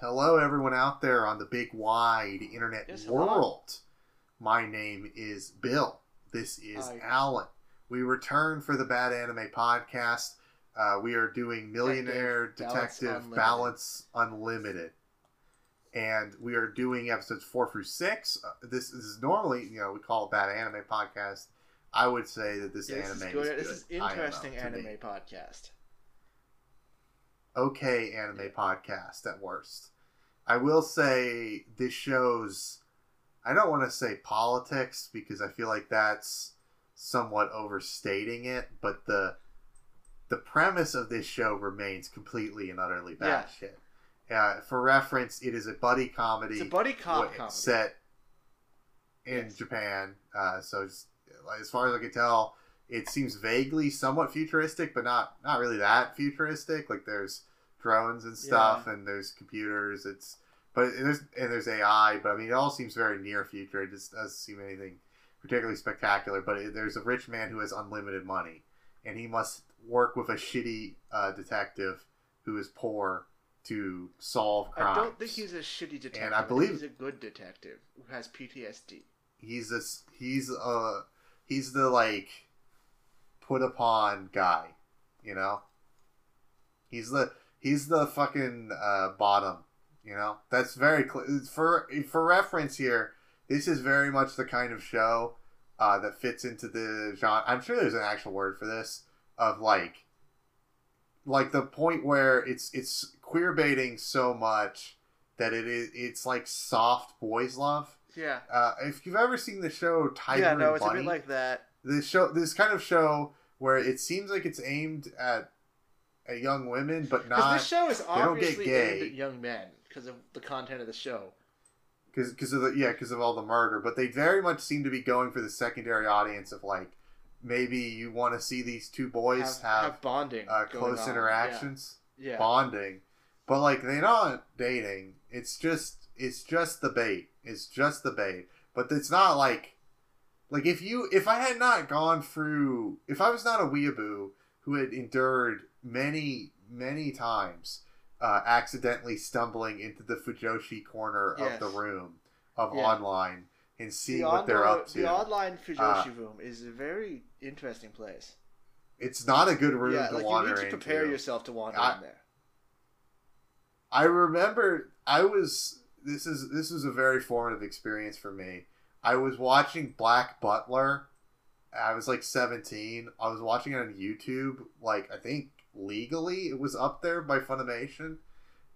Hello, everyone out there on the big wide internet Yes, world. My name is Bill. This is Hi. Alan. We return for the Bad Anime Podcast. Uh, we are doing Millionaire Detective Detective Balance Balance Unlimited. And we are doing episodes four through six. Uh, this, this is normally, you know, we call it Bad Anime Podcast. I would say that this Yeah, this anime is good. is good. This is know, interesting anime me. podcast. Okay anime podcast at worst. I will say this shows I don't want to say politics because I feel like that's somewhat overstating it, but the the premise of this show remains completely and utterly Yeah. Uh, for reference, it is a buddy comedy It's a buddy cop comedy. set in Yes. Japan. Uh, so as far as I can tell, it seems vaguely somewhat futuristic, but not not really that futuristic. Like there's drones and stuff, and there's computers. It's but there's and there's AI, but I mean it all seems very near future. It just doesn't seem anything particularly spectacular. But it, there's a rich man who has unlimited money, and he must work with a shitty uh, detective who is poor to solve crimes. I don't think he's a shitty detective. And I believe- he's a good detective who has PTSD. he's this he's uh he's the like put upon guy you know he's the he's the fucking uh bottom you know that's very clear for for reference here this is very much the kind of show uh that fits into the genre i'm sure there's an actual word for this of like like the point where it's it's queer baiting so much that it is it's like soft boys love Yeah. uh, if you've ever seen the show Tiger yeah, no, it's Bunny, a bit like that. This show, this kind of show where it seems like it's aimed at at young women, but not this show is don't get obviously gay. aimed at young men because of the content of the show. because of the yeah because of all the murder. But they very much seem to be going for the secondary audience of like maybe you want to see these two boys have, have, have bonding. uh, close on. interactions, Yeah. yeah. bonding, but like they're not dating. It's just it's just the bait. It's just the bait. But it's not like like if you if I had not gone through if I was not a weeaboo who had endured many many times uh, accidentally stumbling into the Fujoshi corner Yes. of the room of Yeah. online and The, seeing what they're up to. the online Fujoshi Uh, room is a very interesting place. it's not a good room Yeah, to like you wander need to prepare into. yourself to wander I- in there. I remember I was this is this was a very formative experience for me. I was watching Black Butler. I was like 17. I was watching it on YouTube like I think legally it was up there by Funimation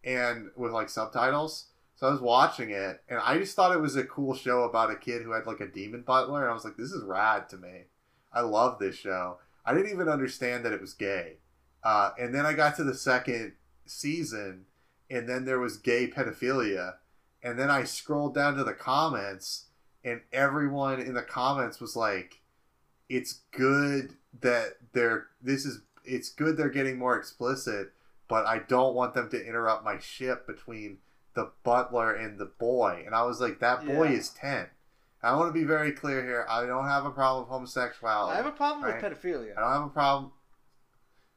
and with like subtitles. So I was watching it and I just thought it was a cool show about a kid who had like a demon butler and I was like this is rad to me. I love this show. I didn't even understand that it was gay. Uh, and then I got to the second season and then there was gay pedophilia and then i scrolled down to the comments and everyone in the comments was like it's good that they're this is it's good they're getting more explicit but i don't want them to interrupt my ship between the butler and the boy and i was like that boy Yeah. is 10 i want to be very clear here i don't have a problem with homosexuality I have a problem right. with pedophilia. i don't have a problem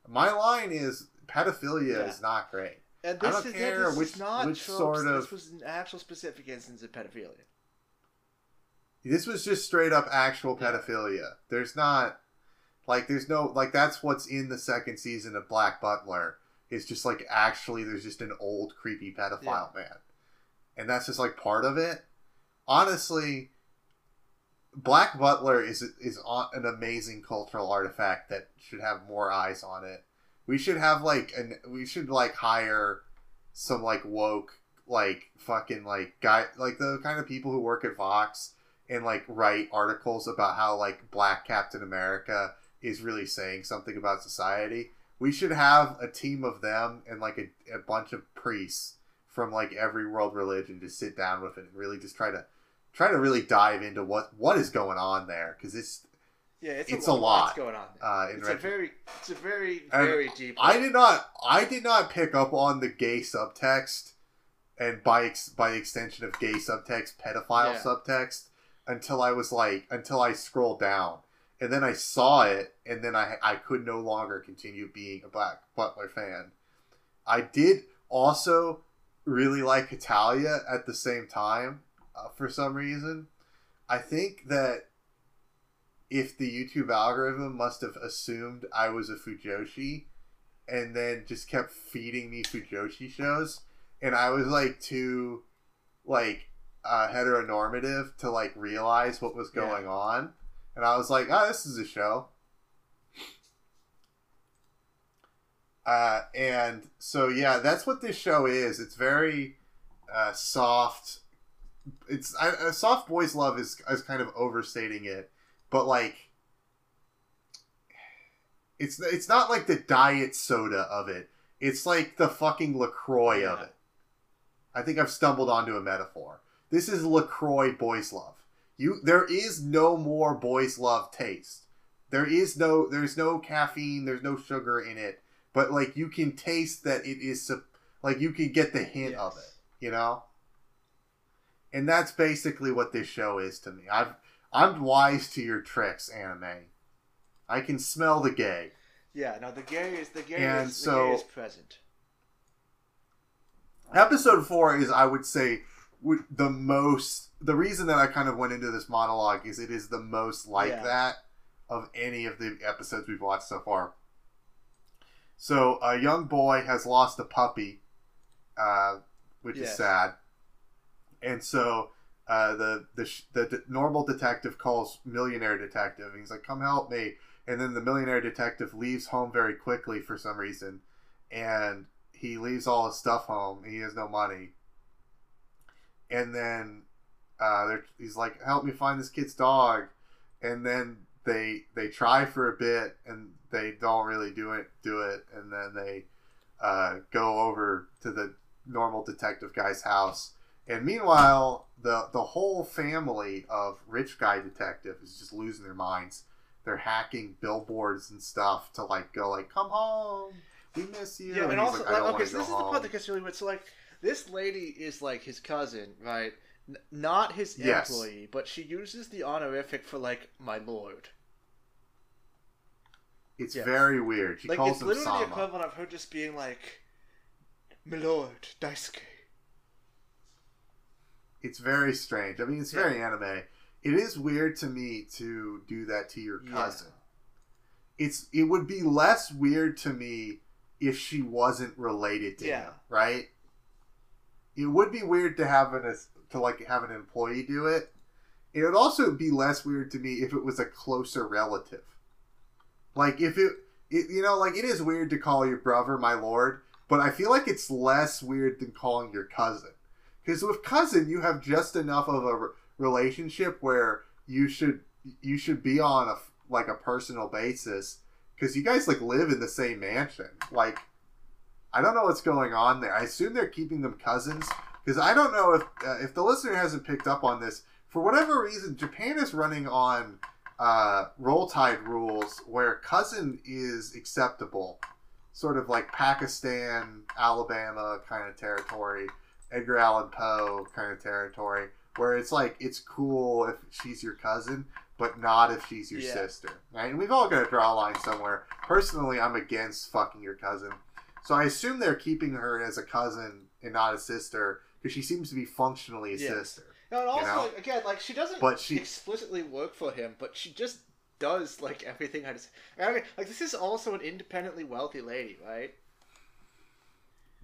my line is pedophilia Yeah. is not great And I this don't is, care this which- not which tropes, sort of- This was an actual specific instance of pedophilia. This was just straight up actual pedophilia. There's not like there's no like that's what's in the second season of Black Butler. It's just like actually there's just an old creepy pedophile man. And that's just like part of it. Honestly, Black Butler is is an amazing cultural artifact that should have more eyes on it. We should have like an we should like hire some like woke like fucking like guy like the kind of people who work at Vox and like write articles about how like black Captain America is really saying something about society. We should have a team of them and like a, a bunch of priests from like every world religion to sit down with it and really just try to try to really dive into what what is going on there because it's Yeah, it's, It's a, a lot. lot, What's going on there. uh, it's a very, it's a very, And very deep. I did not I did not pick up on the gay subtext and by ex- by extension of gay subtext pedophile Yeah. subtext until I was like until I scrolled down and then I saw it and then I I could no longer continue being a Black Butler fan. I did also really like Hetalia at the same time uh, for some reason. I think that if the YouTube algorithm must have assumed I was a Fujoshi and then just kept feeding me Fujoshi shows and I was like too like uh, heteronormative to like realize what was Yeah. going on and I was like, "Oh, this is a show." Uh, and so yeah, that's what this show is. It's very uh, soft. It's I, soft boys love is is kind of overstating it, but like it's it's not like the diet soda of it. It's like the fucking Lacroix of it. I think I've stumbled onto a metaphor. This is Lacroix boys love. You there is no more boys love taste. There is no there's no caffeine. There's no sugar in it but like you can taste that it is like you can get the hint of it you know and that's basically what this show is to me i've i'm wise to your tricks anime i can smell the gay Yeah, no, the gay is the gay And is the so- gay is present. episode four is i would say would- the most the reason that i kind of went into this monologue is it is the most like Yeah. that of any of the episodes we've watched so far. So a young boy has lost a puppy uh, which is sad. And so uh, the the, sh- the d- normal detective calls millionaire detective and he's like come help me. And then the millionaire detective leaves home very quickly for some reason. And he leaves all his stuff home. He has no money and then uh, he's like help me find this kid's dog. And then they they try for a bit and they don't really do it do it. And then they uh, go over to the normal detective guy's house. And meanwhile the the whole family of rich guy detective is just losing their minds. They're hacking billboards and stuff to like go like come home. We miss you. Yeah, and, he's also, like, like, okay, so this is the part that gets really weird. So, like, this lady is like his cousin, right? N- not his Yes. employee, but she uses the honorific for like my lord. it's yeah. very weird she like, calls it's him literally the equivalent of her just being like, "My lord, Daisuke." it's very strange. I mean, it's Yeah. very anime. It is weird to me to do that to your Yeah. cousin. It's it would be less weird to me if she wasn't related to Yeah. him, right? It would be weird to have an to like have an employee do it. It would also be less weird to me if it was a closer relative. Like if it, it you know, like it is weird to call your brother my lord, but I feel like it's less weird than calling your cousin. Because with cousin, you have just enough of a re- relationship where you should you should be on a like a personal basis because you guys like live in the same mansion. Like, I don't know what's going on there. I assume they're keeping them cousins because I don't know if uh, if the listener hasn't picked up on this for whatever reason. Japan is running on uh, roll tide rules where cousin is acceptable, sort of like Pakistan, Alabama kind of territory. Edgar Allan Poe kind of territory where it's like it's cool if she's your cousin, but not if she's your Yeah. sister. Right? And we've all got to draw a line somewhere. Personally, I'm against fucking your cousin. So I assume they're keeping her as a cousin and not a sister because she seems to be functionally a sister. No, and also, know? like, again, like she doesn't But she- explicitly work for him, but she just does like everything I just. I mean, like this is also an independently wealthy lady, right?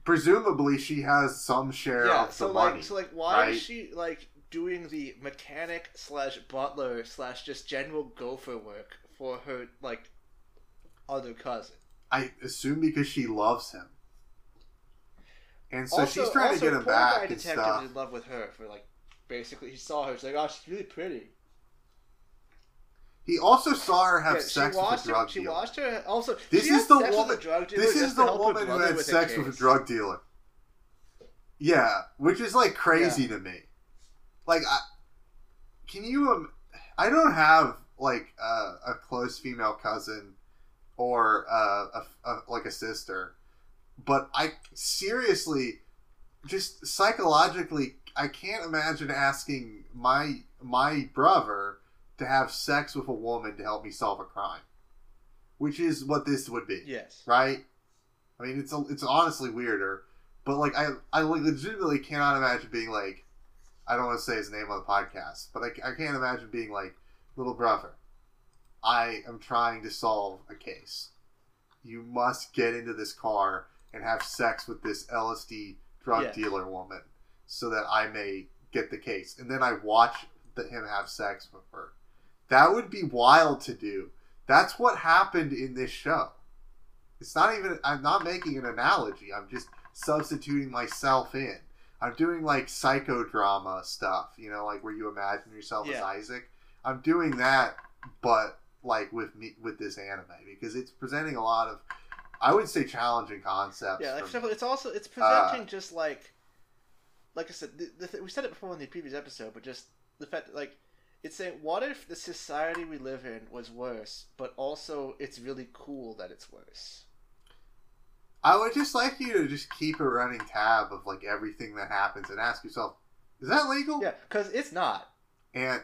Presumably, she has some share yeah. of the So money. like, so like, why right? is she like doing the mechanic slash butler slash just general gopher work for her like other cousin? I assume because she loves him. And so also, she's trying to get him back guy and detective stuff. in love with her for like basically he saw her. He's like, oh, she's really pretty. He also saw her have Yeah, sex with a drug her, She watched her. Also, This is the woman- drug This is the woman who had with sex with a drug dealer. Yeah, which is like crazy to me. Like, I, can you? Um, I don't have like uh, a close female cousin or uh, a, a like a sister, but I seriously, just psychologically, I can't imagine asking my my brother to have sex with a woman to help me solve a crime, which is what this would be Yes. right? I mean, it's a, it's honestly weirder, But like I I legitimately cannot imagine being like I don't want to say his name on the podcast, but I, I can't imagine being like little brother. I am trying to solve a case. You must get into this car and have sex with this LSD drug Yeah. dealer woman so that I may get the case. And then I watch the, him have sex with her. That would be wild to do. That's what happened in this show. It's not even, I'm not making an analogy. I'm just substituting myself in. I'm doing like psychodrama stuff, you know, like where you imagine yourself as Isaac. I'm doing that, but like with me with this anime because it's presenting a lot of, I would say, challenging concepts. Yeah, like, from- it's also it's Uh, presenting just like, like I said, the, the, th- we said it before in the previous episode, but just the fact that like it's saying, what if the society we live in was worse, but also it's really cool that it's worse. I would just like you to just keep a running tab of like everything that happens and ask yourself, is that legal? Yeah, because it's not. And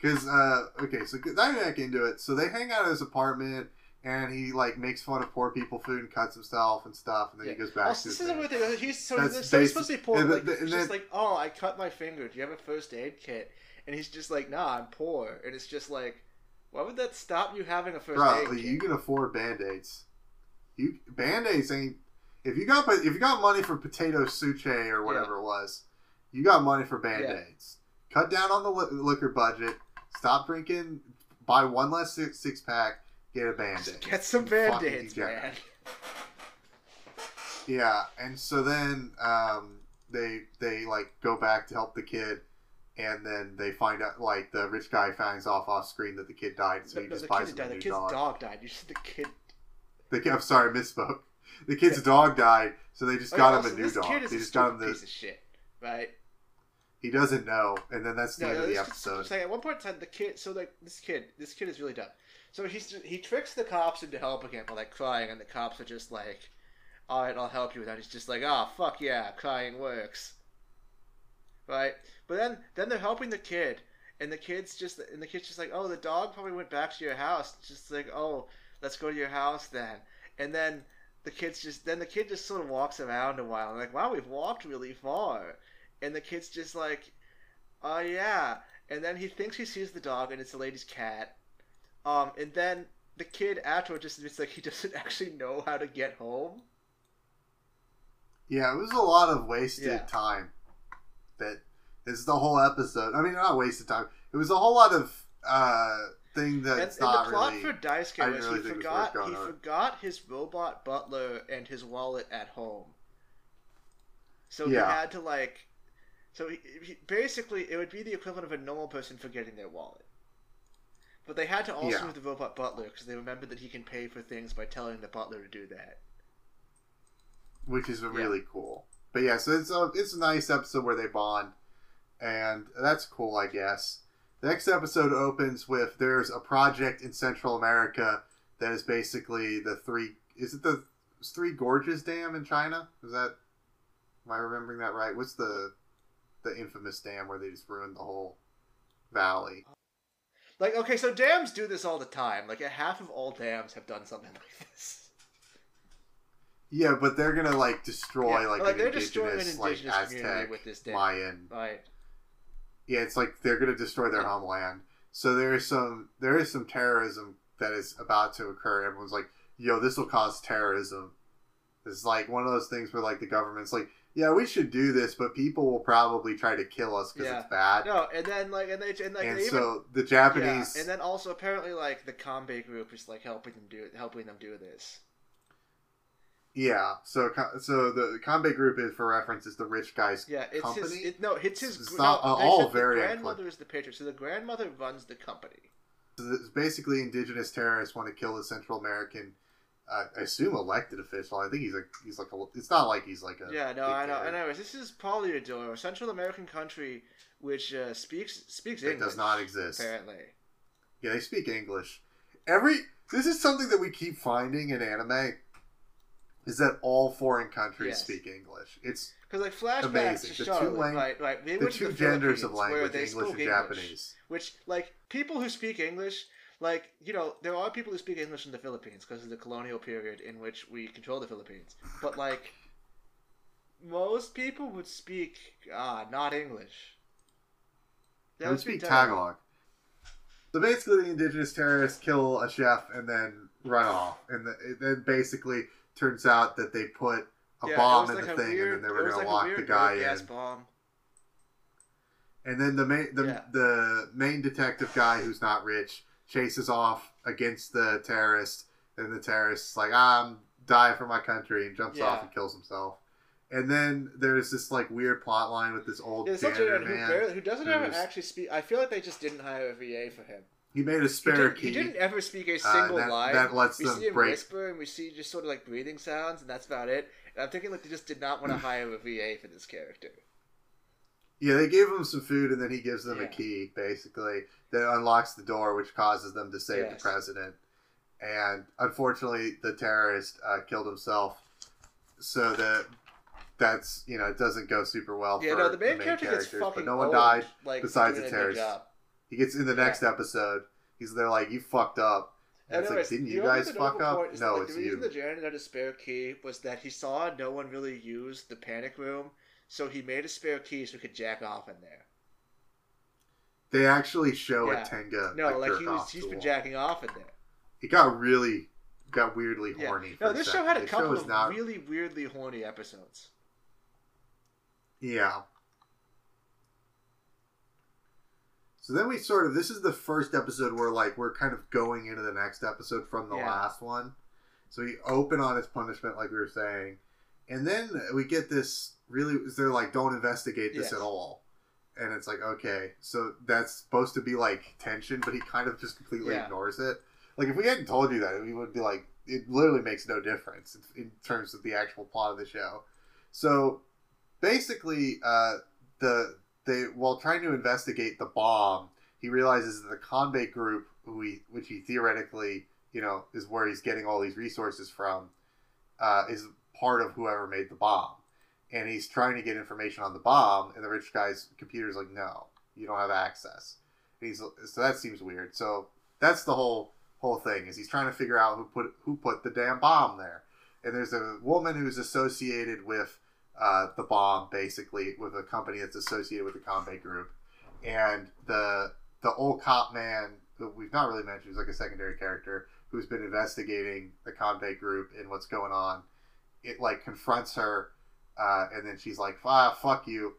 because uh, okay, so diving back into it, so they hang out at his apartment, and he like makes fun of poor people food and cuts himself and stuff, and then he goes back Also, to this his is thing. thing. He's so, That's so he's supposed to be poor. and like, the- he's just then- like, oh, I cut my finger. Do you have a first aid kit? And he's just like, nah, I'm poor. And it's just like, why would that stop you having a first Bro, aid kit? you can afford band aids. You band aids ain't if you got if you got money for potato suche or whatever it was, you got money for band aids. Cut down on the li- liquor budget. Stop drinking. Buy one less six, six pack. Get a band aid. Get some band aids, man. Yeah, and so then um, they they like go back to help the kid, and then they find out like the rich guy finds off off screen that the kid died, so he no, just buys him a The kid's dog. dog died. You said the kid. The kid, I'm sorry, I misspoke. The kid's dog died, so they just Oh, got yeah, him a new this dog. Kid is They a just got him the. piece of shit, right? He doesn't know, and then that's the No, end no, of the episode. like at one point in time, the kid. So like this kid, this kid is really dumb. So he's he tricks the cops into helping him by like crying, and the cops are just like, "All right, I'll help you with that." He's just like, "Ah, fuck yeah, crying works." Right, but then then they're helping the kid, and the kid's just and the kid's just like, "Oh, the dog probably went back to your house." Just like, "Oh, let's go to your house then," and then. The kid's just then the kid just sort of walks around a while and like wow we've walked really far, and the kid's just like, oh yeah, and then he thinks he sees the dog and it's the lady's cat. Um, and then the kid afterward just admits like he doesn't actually know how to get home. Yeah, it was a lot of wasted Yeah. time. That is the whole episode. I mean, not wasted time. It was a whole lot of uh thing And, that's and the not plot really. for Daisuke was really he think it was forgot he forgot his robot butler and his wallet at home. So Yeah. he had to like, so he, he, basically it would be the equivalent of a normal person forgetting their wallet. But they had to also Yeah. move the robot butler because they remembered that he can pay for things by telling the butler to do that. which is really cool. But yeah, so it's a it's a nice episode where they bond, and that's cool, I guess. The next episode opens with there's a project in Central America that is basically the three. Is it the Three Gorges Dam in China? Is that? Am I remembering that right? What's the the infamous dam where they just ruined the whole valley? Like, okay, so dams do this all the time. Like, a half of all dams have done something like this. Yeah, but they're gonna like destroy Yeah, like, like an they're indigenous, destroying an indigenous like Aztec, with this dam. Mayan Right. Yeah, it's like they're to destroy their Yeah. homeland. So there is some there is some terrorism that is about to occur. Everyone's like, "Yo, this will cause terrorism." It's like one of those things where like the government's like, "Yeah, we should do this, but people will probably try to kill us because Yeah. it's bad." No, and then like, and they and like and they even so the yeah, Japanese, and then also apparently like the Kambe group is like helping them do it, helping them do this. yeah. So so the Kambe group is for reference is the rich guys. Yeah, it's his. It, no, it's his. It's not- no, uh, all very The grandmother is the patron, so the grandmother runs the company. It's basically indigenous terrorists want to kill the Central American. I assume elected official. I think he's like he's like a. It's not like he's like a. Yeah, no, I know. dictator. Anyways, this is Polydor, a Central American country which uh, speaks speaks It English. does not exist. apparently. Yeah, they speak English. Every this is something that we keep finding in anime is that all foreign countries Yes. speak English. It's Because like flashbacks Amazing. to The two lang- right? Right. They the two the genders of language, English and English, Japanese. Which like people who speak English, like you know, there are people who speak English in the Philippines because of the colonial period in which we control the Philippines. But like, most people would speak uh, not English. They would speak Tagalog. So basically, the indigenous terrorists kill a chef and then run off, and the, then basically turns out that they put a Yeah, bomb in like the thing, weird- and then they were going like to lock the guy in. bomb. And then the main the, Yeah. the main detective guy who's not rich chases off against the terrorist, and the terrorist's like, "I'm dying for my country," and jumps off and kills himself. And then there's this like weird plot line with this old Yeah, janitor who, man. barely, who doesn't ever actually speak. I feel like they just didn't hire a VA for him. He made a He, spare did, key. he didn't ever speak a uh, single that, line. that lets we them see him break. whisper, and we see just sort of like breathing sounds, and that's about it. And I'm thinking like they just did not want to hire a VA for this character. Yeah, they gave him some food, and then he gives them a key, basically, that unlocks the door, which causes them to save the president. And unfortunately, the terrorist uh, killed himself, so that that's you know it doesn't go super well Yeah, no, the main, main character gets fucking but no one old, died like, besides the terrorist. He gets in the next episode. He's they're like, "You fucked up." And it's like, didn't you guys fuck up? point is that, No, like, it's the reason you. the janitor had a spare key was that he saw no one really use the panic room, so he made a spare key so he could jack off in there. They actually show Yeah. a Tenga. No, like jerk he was, he's been jacking off in there. He got really, got weirdly horny. No, this show had a The couple of not. really weirdly horny episodes. Yeah. So then we sort of this is the first episode where like we're kind of going into the next episode from the Yeah. last one. So we open on his punishment like we were saying. And then we get this really they're like don't investigate this Yes. at all. And it's like okay, so that's supposed to be like tension, but he kind of just completely Yeah. ignores it. Like if we hadn't told you that, we would be like it literally makes no difference in, in terms of the actual plot of the show. So basically, uh, the they while trying to investigate the bomb, he realizes that the Kambe group, who he, which he theoretically, you know, is where he's getting all these resources from, uh, is part of whoever made the bomb, and he's trying to get information on the bomb, and the rich guy's computer's like, no, you don't have access. And he's so that seems weird. So that's the whole whole thing is he's trying to figure out who put who put the damn bomb there, and there's a woman who's associated with uh, the bomb basically with a company that's associated with the Kambe group, and the the old cop man who we've not really mentioned is like a secondary character who's been investigating the Kambe group and what's going on. It like confronts her, uh, and then she's like, "Ah, fuck you!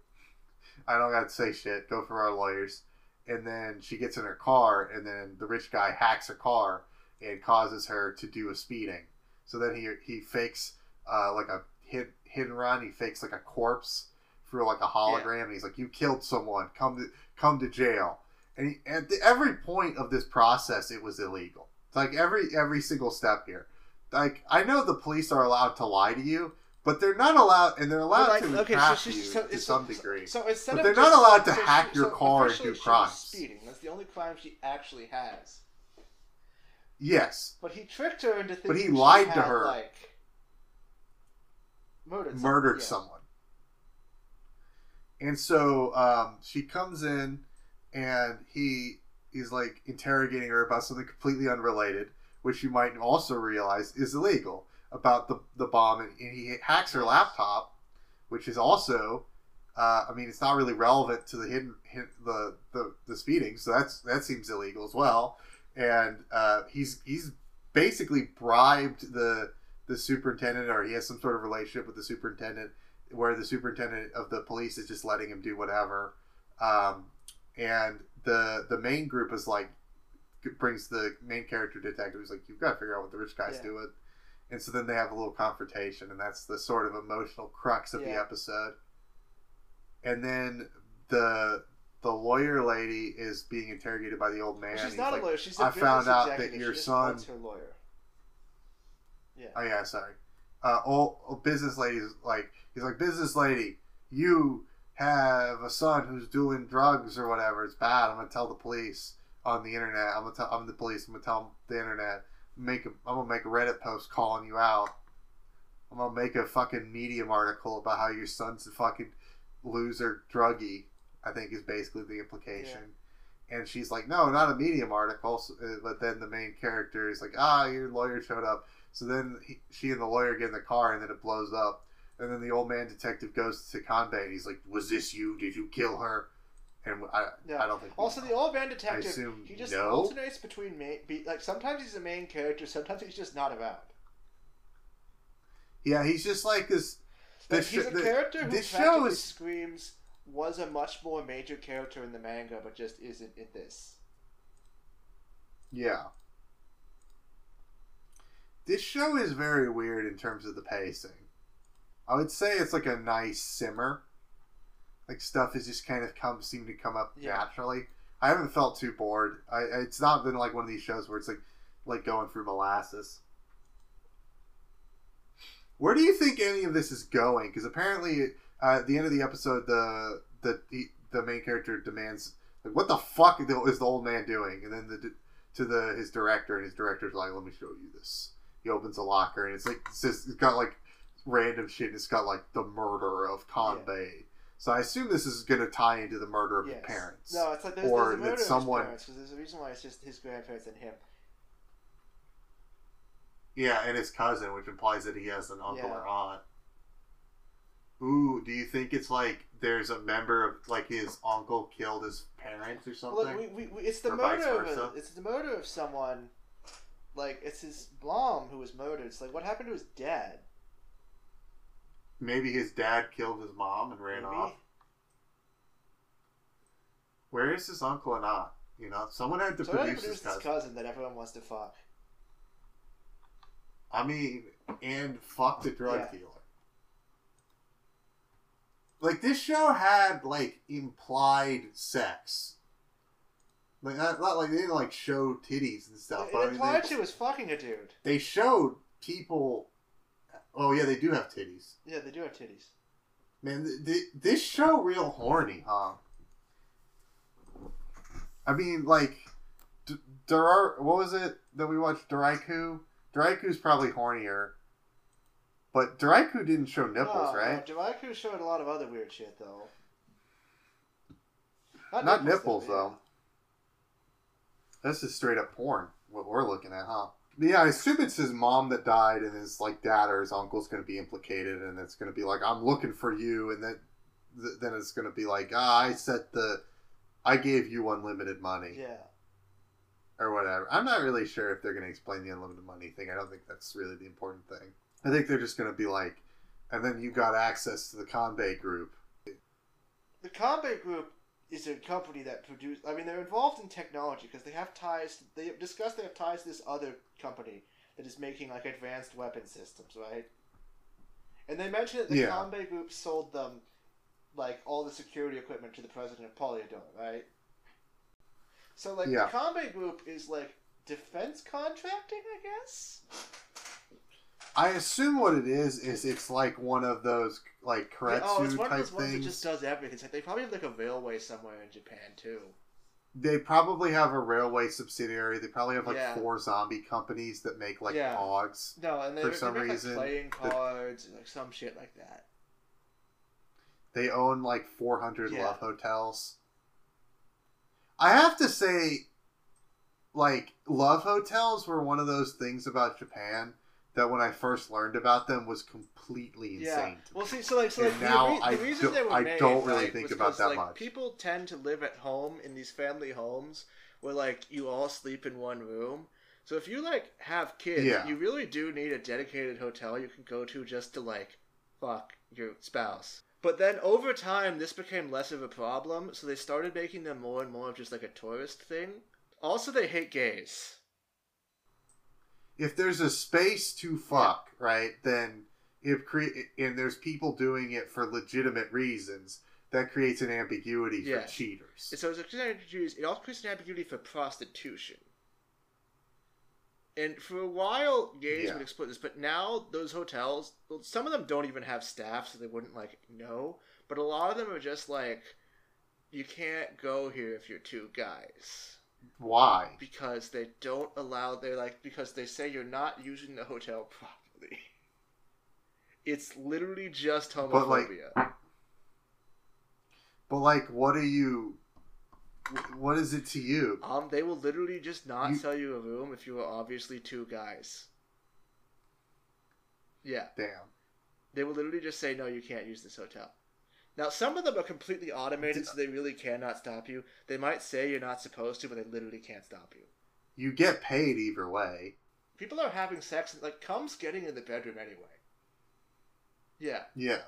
I don't got to say shit. Go for our lawyers." And then she gets in her car, and then the rich guy hacks her car and causes her to do a speeding. So then he he fakes uh, like a hit hit and run. He fakes like a corpse through like a hologram, and he's like, "You killed someone. Come to come to jail." And he, at the, every point of this process, it was illegal. It's like every every single step here. Like I know the police are allowed to lie to you, but they're not allowed, and they're allowed Like, to okay, so she's you so, to so- some so- degree. So, instead But of they're not allowed to so hack she- your so car and do crimes. Speeding. That's the only crime she actually has. yes, But he tricked her into thinking But he she lied to had, her. Like, murdered. someone. murdered Yeah. someone. And so um, she comes in, and he is like interrogating her about something completely unrelated, which you might also realize is illegal about the the bomb, and, and he hacks her laptop, which is also. Uh, I mean, it's not really relevant to the hidden, hid the, the the speeding, so that's that seems illegal as well. And uh, he's he's basically bribed the the superintendent, or he has some sort of relationship with the superintendent, where the superintendent of the police is just letting him do whatever. Um, and the the main group is like brings the main character detective who's like, you've got to figure out what the rich guy's Yeah. doing. And so then they have a little confrontation, and that's the sort of emotional crux of the episode. And then the the lawyer lady is being interrogated by the old man. She's not like, a lawyer. She's a "I found out that your son- her lawyer. Yeah. Oh yeah, sorry. Uh, old, old business lady's like he's like business lady, you have a son who's doing drugs or whatever. It's bad. I'm gonna tell the police on the internet. I'm gonna tell I'm the police. I'm gonna tell the internet. Make a I'm gonna make a Reddit post calling you out. I'm gonna make a fucking Medium article about how your son's a fucking loser druggie. I think is basically the implication. And she's like, no, not a Medium article. Uh, but then the main character is like, ah, your lawyer showed up. So then he, she and the lawyer get in the car, and then it blows up. and then the old man detective goes to Kambe and he's like, "Was this you? Did you kill her?" And I, Yeah. I don't think. Also, the old man detective, assume he just no? alternates between main, be, like sometimes he's the main character, sometimes he's just not around. yeah, he's just like this. Like, This he's a the- character who this show is- screams was a much more major character in the manga, but just isn't in this. Yeah. This show is very weird in terms of the pacing. I would say it's like a nice simmer. Like stuff is just kind of come seem to come up Yeah. naturally. I haven't felt too bored. I it's not been like one of these shows where it's like like going through molasses. Where do you think any of this is going? Because apparently, uh, at the end of the episode, the the the, the main character demands like, "What the fuck is the old man doing?" And then the to the his director, and his director's like, "Let me show you this." He opens a locker, and it's like it's, just, it's got like random shit. And it's got like the murder of Kambe. So I assume this is going to tie into the murder of Yes. his parents. No, it's like there's, Or there's a that murder someone- of his parents because there's a reason why it's just his grandparents and him. Yeah, and his cousin, which implies that he has an uncle Yeah. or aunt. Ooh, do you think it's like there's a member of like his uncle killed his parents or something? Like, we, we, we, it's the Or murder of a, it's the murder of someone. Like it's his mom who was murdered. It's like what happened to his dad? Maybe his dad killed his mom and ran Maybe? off. Where is his uncle and aunt? You know, someone had to produce produced his cousin. cousin that everyone wants to fuck. I mean, and fuck the drug Yeah. dealer. Like this show had like implied sex. Like not, not like they didn't like show titties and stuff. It, it implied they, she was fucking a dude. they showed people. Oh yeah, they do have titties. Yeah, they do have titties. Man, th- th- this show real horny, huh? I mean, like, D- Durar, what was it that we watched? Doraiku? Doraiku's probably hornier. But Doraiku didn't show nipples, no, right? No, showed a lot of other weird shit though. Not nipples, yeah. though. This is straight up porn, what we're looking at, huh? Yeah, I assume it's his mom that died, and his like dad or his uncle's going to be implicated, and it's going to be like, "I'm looking for you," and then th- then it's going to be like, ah, "I set the, I gave you unlimited money." Yeah. or whatever. I'm not really sure if they're going to explain the unlimited money thing. I don't think that's really the important thing. I think they're just going to be like, and then you got access to the Kambe group. The Combat Group is a company that produce. I mean, they're involved in technology because they have ties. They have discussed they have ties to this other company that is making like advanced weapon systems, right? And they mentioned that the Yeah. Group sold them like all the security equipment to the president of Polydor, right? So like Yeah. the Combat Group is like defense contracting, I guess. I assume what it is is it's like one of those like Yeah, oh, it's one of those ones that things. just does everything. It's like they probably have like a railway somewhere in Japan too. They probably have a railway subsidiary. They probably have like Yeah. four zombie companies that make like Yeah. dogs. No, and they, For they some make reason, like playing the- cards, like some shit like that. They own like 400 Yeah. love hotels. I have to say, like, love hotels were one of those things about Japan that when I first learned about them was completely insane. me. Well, see, so like, so like now the, re- the reason they were I made, don't really right, think about that like, much. People tend to live at home in these family homes where like you all sleep in one room. So if you like have kids, Yeah. you really do need a dedicated hotel you can go to just to like fuck your spouse. But then over time, this became less of a problem, so they started making them more and more of just like a tourist thing. Also, they hate gays. If there's a space to fuck, right, then if cre- and there's people doing it for legitimate reasons, that creates an ambiguity for Yeah. cheaters. So it's a ambiguity. It also creates an ambiguity for prostitution. And for a while, gays Yeah. would exploit this, but now those hotels, well, some of them don't even have staff, so they wouldn't like know. But a lot of them are just like, you can't go here if you're two guys Why? because they don't allow. They're like because they say you're not using the hotel properly. It's literally just But, like, homophobia. But like, what are you? What is it to you? Um, they will literally just not You- sell you a room if you are obviously two guys. Yeah. Damn. They will literally just say, "No, you can't use this hotel." Now, some of them are completely automated, so they really cannot stop you. They might say you're not supposed to, but they literally can't stop you. You get paid either way. People are having sex, and like, comes getting in the bedroom anyway. Yeah. Yeah.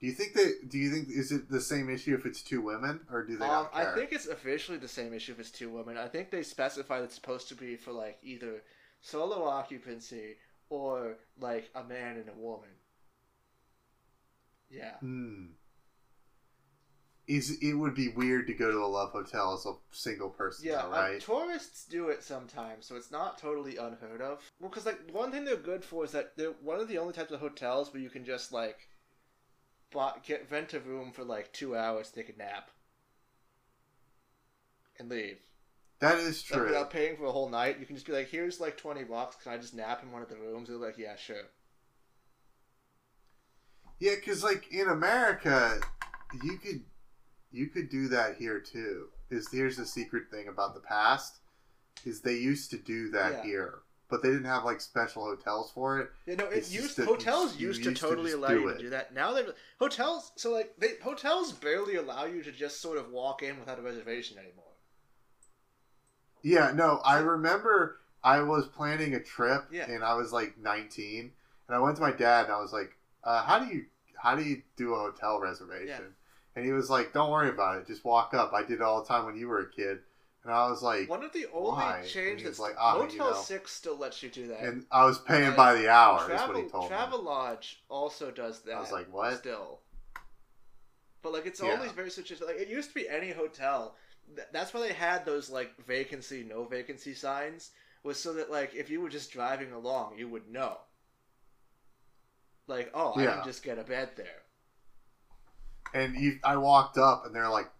Do you think that? Do you think is it the same issue if it's two women, or do they Um, I think it's officially the same issue if it's two women. I think they specify it's supposed to be for like either solo occupancy or like a man and a woman. Yeah. Hmm. Is it would be weird to go to a love hotel as a single person, Yeah, though, uh, right? tourists do it sometimes, so it's not totally unheard of. Well, because like one thing they're good for is that they're one of the only types of hotels where you can just like, buy, get rent a room for like two hours, take a nap, and leave. that is Like, true. without paying for a whole night, you can just be like, "Here's like twenty bucks. Can I just nap in one of the rooms?" They're like, "Yeah, sure." Yeah, because like in America, you could you could do that here too. Is here's the secret thing about the past is they used to do that Yeah. here, but they didn't have like special hotels for it. You know, it It's used that hotels used to used to totally just allow you it. to do that. Now they hotels so like they hotels barely allow you to just sort of walk in without a reservation anymore. Yeah, no, I remember I was planning a trip Yeah. and I was like 19 and I went to my dad and I was like, uh, "How do you how do you do a hotel reservation?" Yeah. And he was like, "Don't worry about it. Just walk up. I did it all the time when you were a kid." And I was like, One of the only Why? And change that's like, "Ah, Motel you know." Six still lets you do that. and I was paying by the hour. is Travel what he told me. Travelodge also does that. I was like, "What?" Still, but like it's Yeah. always very such like it used to be any hotel. That's why they had those like vacancy, no vacancy signs was so that like if you were just driving along, you would know. Like, oh, I can just get a bed there. And you, I walked up, and they're like,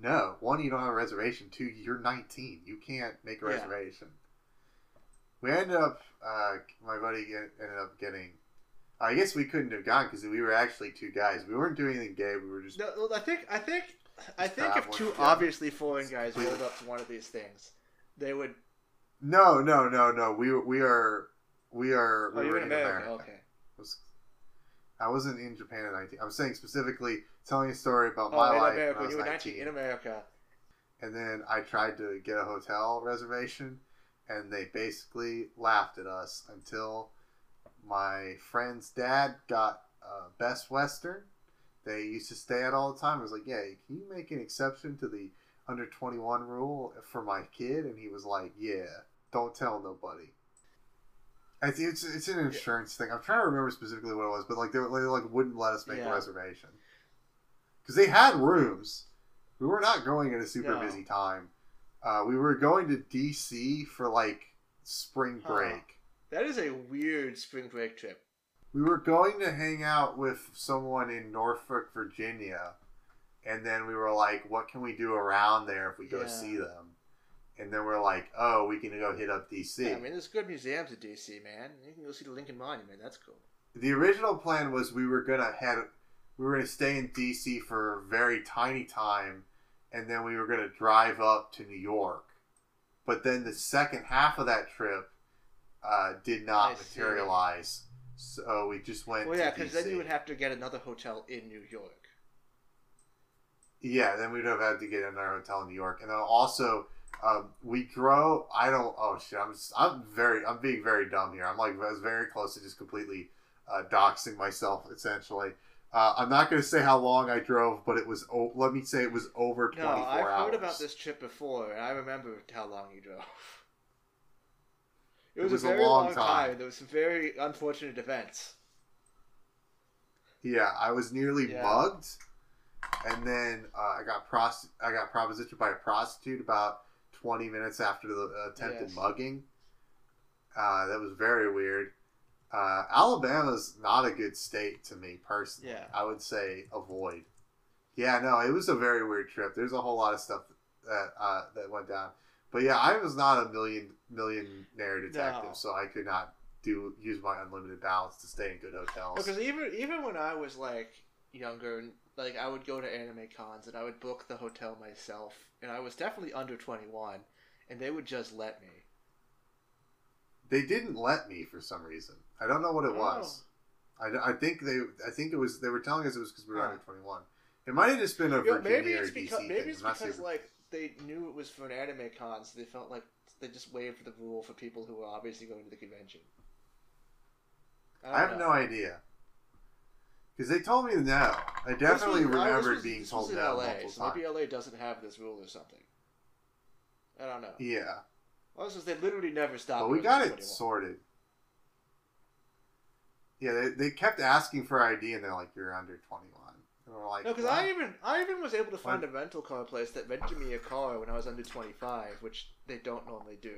"No, one, you don't have a reservation. Two, you're 19. You can't make a Yeah. reservation." We ended up, uh, my buddy get, ended up getting. I guess we couldn't have gone because we were actually two guys. We weren't doing anything gay. We were just. No, well, I think I think I think if two obviously foreign guys rolled up to one of these things, they would. No, no, no, no. We we are, we are. Oh, we you're were in America. Okay. I wasn't in Japan at 19. I'm saying specifically telling a story about Oh, my in life. America. when You were 19. 19 in America. and then I tried to get a hotel reservation, and they basically laughed at us until my friend's dad got uh, Best Western. They used to stay at all the time. I was like, "Yeah, can you make an exception to the under twenty one rule for my kid?" And he was like, "Yeah, don't tell nobody." I think it's it's an insurance thing. I'm trying to remember specifically what it was, but like they, they like wouldn't let us make Yeah. a reservation because they had rooms. We were not going at a super busy time. Uh, we were going to DC for like spring Huh. break. That is a weird spring break trip. We were going to hang out with someone in Norfolk, Virginia, and then we were like, "What can we do around there if we go Yeah. see them?" And then we're like, "Oh, we can go hit up DC." Yeah, I mean, there's good museums in DC, man. You can go see the Lincoln Monument. That's cool. the original plan was we were gonna head we were gonna stay in DC for a very tiny time and then we were gonna drive up to New York. But then the second half of that trip uh, did not I see. materialize. So we just went Well, yeah, because then you would have to get another hotel in New York. Yeah, then we'd have had to get another hotel in New York, and then also um, we drove. I don't. Oh shit! I'm. Just, I'm very. I'm being very dumb here. I'm like. I was very close to just completely uh, doxing myself. Essentially, uh, I'm not going to say how long I drove, but it was. Oh, let me say it was over 24 No, 24 I've hours. heard about this trip before, and I remember how long you drove. It It was, was a a very long long, time. time. There was some very unfortunate events. Yeah, I was nearly Yeah. mugged, and then uh, I got pros- I got propositioned by a prostitute about 20 minutes after the attempted Yes. mugging. Uh, that was very weird. Uh, Alabama's not a good state to me personally. Yeah. I would say avoid. Yeah, no, it was a very weird trip. There's a whole lot of stuff that uh, that went down. But yeah, I was not a million millionaire detective, No. so I could not do use my unlimited balance to stay in good hotels. Because even even when I was like younger, like I would go to anime cons and I would book the hotel myself, and I was definitely under twenty one, and they would just let me. They didn't let me for some reason. I don't know what it Oh. was. I, I think they I think it was they were telling us it was because we were Huh. under twenty one. It might have just been a Virginia maybe it's because thing. maybe it's because super- like they knew it was for an anime con, so they felt like they just waived the rule for people who were obviously going to the convention. don't I have know. no idea. Because they told me no. I definitely was- remembered was- being told was in no LA, multiple so times. maybe LA doesn't have this rule or something. I don't know. Yeah, Also, they literally never stopped. but we got it sorted. Yeah, they, they kept asking for ID, and they're like, "You're under 21." And we're like, No, because I even I even was able to find What? a rental car place that rented me a car when I was under twenty five, which they don't normally do.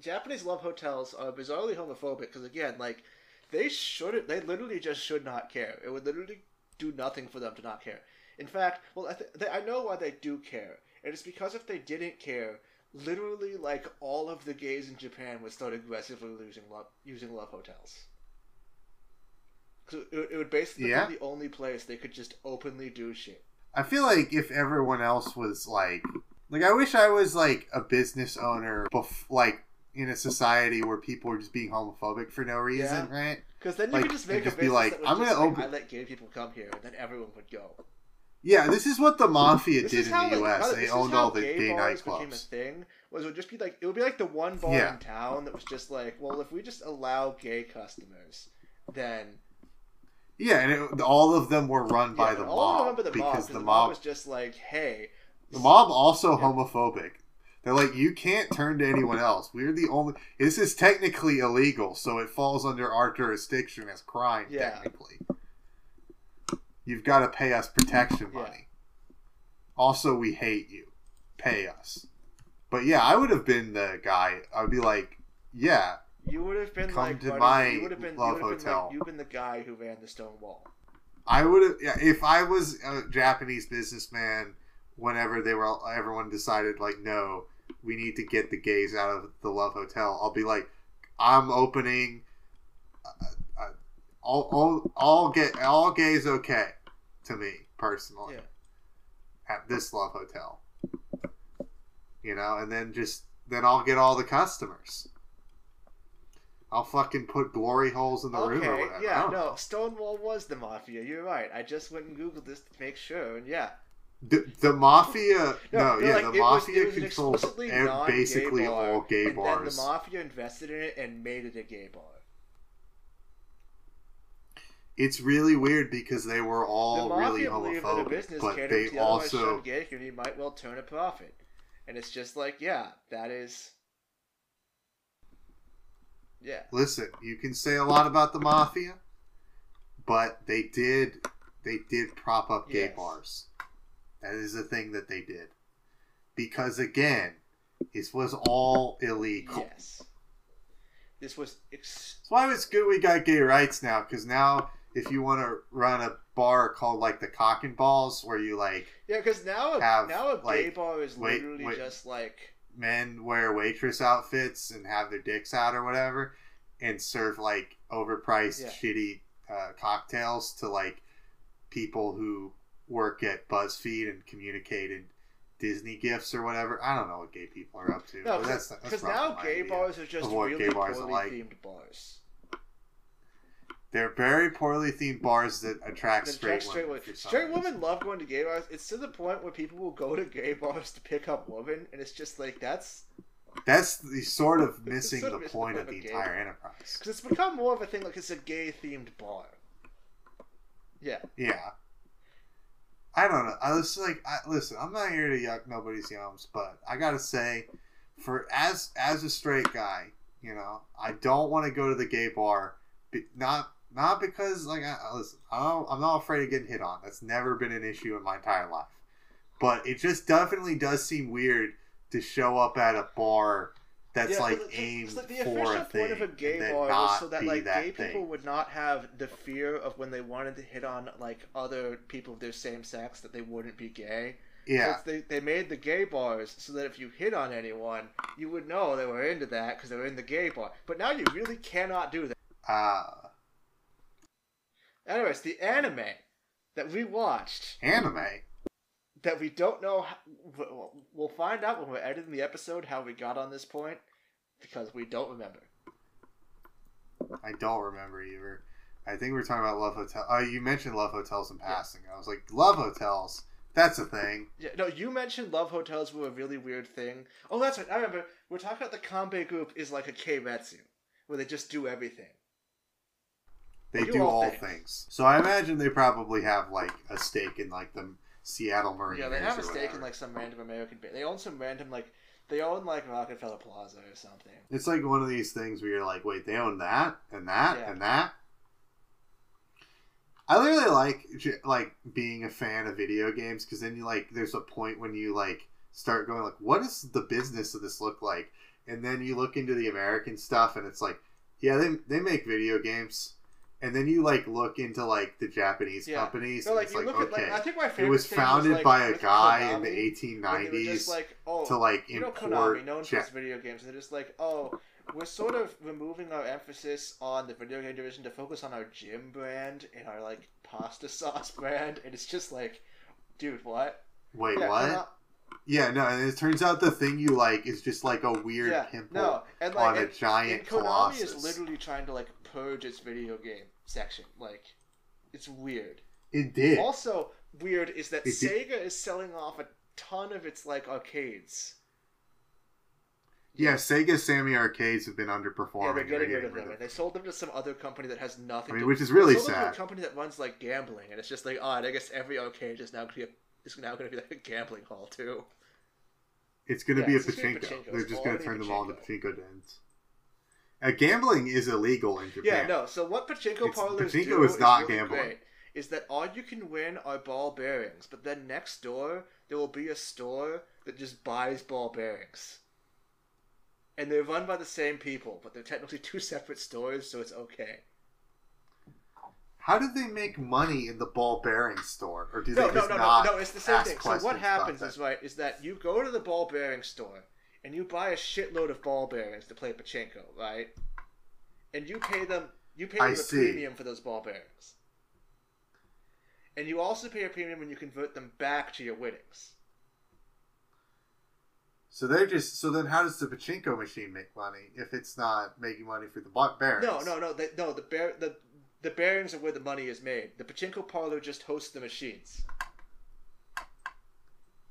Japanese love hotels are bizarrely homophobic because again, like they should they literally just should not care. It would literally do nothing for them to not care. In fact, well, I, th- they, I know why they do care. And it's because if they didn't care, literally like all of the gays in Japan would start aggressively losing love, using love hotels. So it, it would basically Yeah. be the only place they could just openly do shit. I feel like if everyone else was like, like I wish I was like a business owner, bef- like in a society where people were just being homophobic for no reason, right? Because then you Like, could just make just a be like, I'm gonna like, open- I let gay people come here, and then everyone would go. Yeah, this is what the mafia did in how, the like, U.S. They owned all the gay became a nightclubs. thing. Was it would just be like it would be like the one bar Yeah. in town that was just like, well, if we just allow gay customers, then Yeah, and it, all of them were run by Yeah, the I mob the mob the mob was just like, hey, the mob also Yeah. homophobic. They're like, you can't turn to anyone else. We're the only. This is technically illegal, so it falls under our jurisdiction as crime. Yeah. Technically, you've got to pay us protection money. Also, we hate you. Pay us. But yeah, I would have been the guy. I'd be like, yeah, you would have been Come like, to buddy, my you would have been, love you would have been hotel. like, you've been the guy who ran the Stonewall. I would have yeah, if I was a Japanese businessman. Whenever they were, everyone decided like, no, we need to get the gays out of the Love Hotel. I'll be like, I'm opening. Uh, uh, all, all, all gay, all gays okay to me personally. Yeah. At this Love Hotel, you know, and then just then I'll get all the customers. I'll fucking put glory holes in the or Okay, whatever. Yeah, oh. no. Stonewall was the mafia. You're right. I just went and googled this to make sure, and yeah, The, the mafia, no, they're yeah, like, the mafia was controls ev- basically bar, all gay and bars. then the mafia invested in it and made it a gay bar. it's really weird because they were all the really mafia believed that a homophobic, business but they to the otherwise also gay community might well turn a profit, and it's just like, yeah, that is, yeah, listen. You can say a lot about the mafia, but they did they did prop up gay Yes. bars. That is a thing that they did because again, this was all illegal. yes. This was ex- That's why it's good we got gay rights now, because now if you want to run a bar called like the Cock and Balls, where you like yeah, because now a, Have, now a gay like, bar is wait- literally wait. just like men wear waitress outfits and have their dicks out or whatever, and serve like overpriced Yeah. shitty uh, cocktails to like people who work at BuzzFeed and communicate in Disney gifts or whatever. I don't know what gay people are up to. no, but that's that's because now gay idea. bars are just really gay bars poorly like. themed bars. They're very poorly themed bars that attract straight, straight, women. straight women love going to gay bars. It's to the point where people will go to gay bars to pick up women, and it's just like that's That's the sort of missing sort of the missing point of the entire gay. enterprise. because it's become more of a thing. Like it's a gay themed bar. Yeah, Yeah. I don't know. I was like, I, listen, I'm not here to yuck nobody's yums, but I gotta say, for as as a straight guy, you know, I don't want to go to the gay bar, not not because like, I, listen, I don't, I'm not afraid of getting hit on. That's never been an issue in my entire life, but it just definitely does seem weird to show up at a bar that's yeah, like it's- aimed like the for a thing point of a gay bar was so that like that gay thing. people would not have the fear of when they wanted to hit on like other people of their same sex that they wouldn't be gay. Yeah, they, they made the gay bars so that if you hit on anyone, you would know they were into that because they were in the gay bar. But now you really cannot do that. uh, Anyways, the anime that we watched anime. that we don't know. How, we'll- find out when we're editing the episode how we got on this point because we don't remember. I don't remember either. I think we are talking about Love Hotel. Oh, you mentioned Love Hotels in passing. I was like, Love Hotels. That's a thing. Yeah, no, you mentioned love hotels were a really weird thing. Oh, that's right. I remember. We're talking about the Kambe group is like a Keiretsu, where they just do everything. They do, all things. So I imagine they probably have like a stake in like the Seattle Mariners. Yeah, they have a stake whatever. in like some random American. Ba- they own some random like they own like Rockefeller Plaza or something. It's like one of these things where you're like, wait, they own that and that Yeah. and that. I really like like being a fan of video games because then you like there's a point when you like start going like, what does the business of this look like? And then you look into the American stuff and it's like, yeah, they they make video games. And then you like look into like the Japanese Yeah. companies So and it's like, okay, at like I think my favorite it was founded like, by a guy in the when they were 1890s just like oh to like you know import. Konami known for its video games. They're just like oh we're sort of removing our emphasis on the video game division to focus on our gym brand and our like pasta sauce brand, and it's just like, dude, what? Wait, Yeah, what? Yeah, no, and it turns out the thing you like is just like a weird yeah, pimple no, and on like a and, giant and Konami colossus. is literally trying to like purge its video game section. Like, it's weird. It did. Also, weird is that It did- Sega is selling off a ton of its like arcades. yeah, Sega Sammy arcades have been underperforming. Yeah, they're getting they're rid of them, and they sold them to some other company that has nothing. I mean, to, which is really they sold them to sad. a company that runs like gambling, and it's just like, oh, odd. I guess every arcade is now going to be a, is now going to be like a gambling hall too. It's going to Yeah, be a pachinko. pachinko. They're just going to turn them all into pachinko. dens. Uh, gambling is illegal in Japan. Yeah, no. So what pachinko It's- parlors pachinko do is not really gambling. great, is that all you can win are ball bearings, but then next door there will be a store that just buys ball bearings. And they're run by the same people, but they're technically two separate stores, so it's okay. How do they make money in the ball bearing store, or do No, they no, just no, not? no, no. It's the same thing. So what happens is right is that you go to the ball bearing store and you buy a shitload of ball bearings to play pachinko, right? And you pay them you pay them a see. premium for those ball bearings. And you also pay a premium when you convert them back to your winnings. So they're just. So then, how does the pachinko machine make money if it's not making money for the ball bearings? No, no, no, they, no. The bear the the bearings are where the money is made. The pachinko parlor just hosts the machines.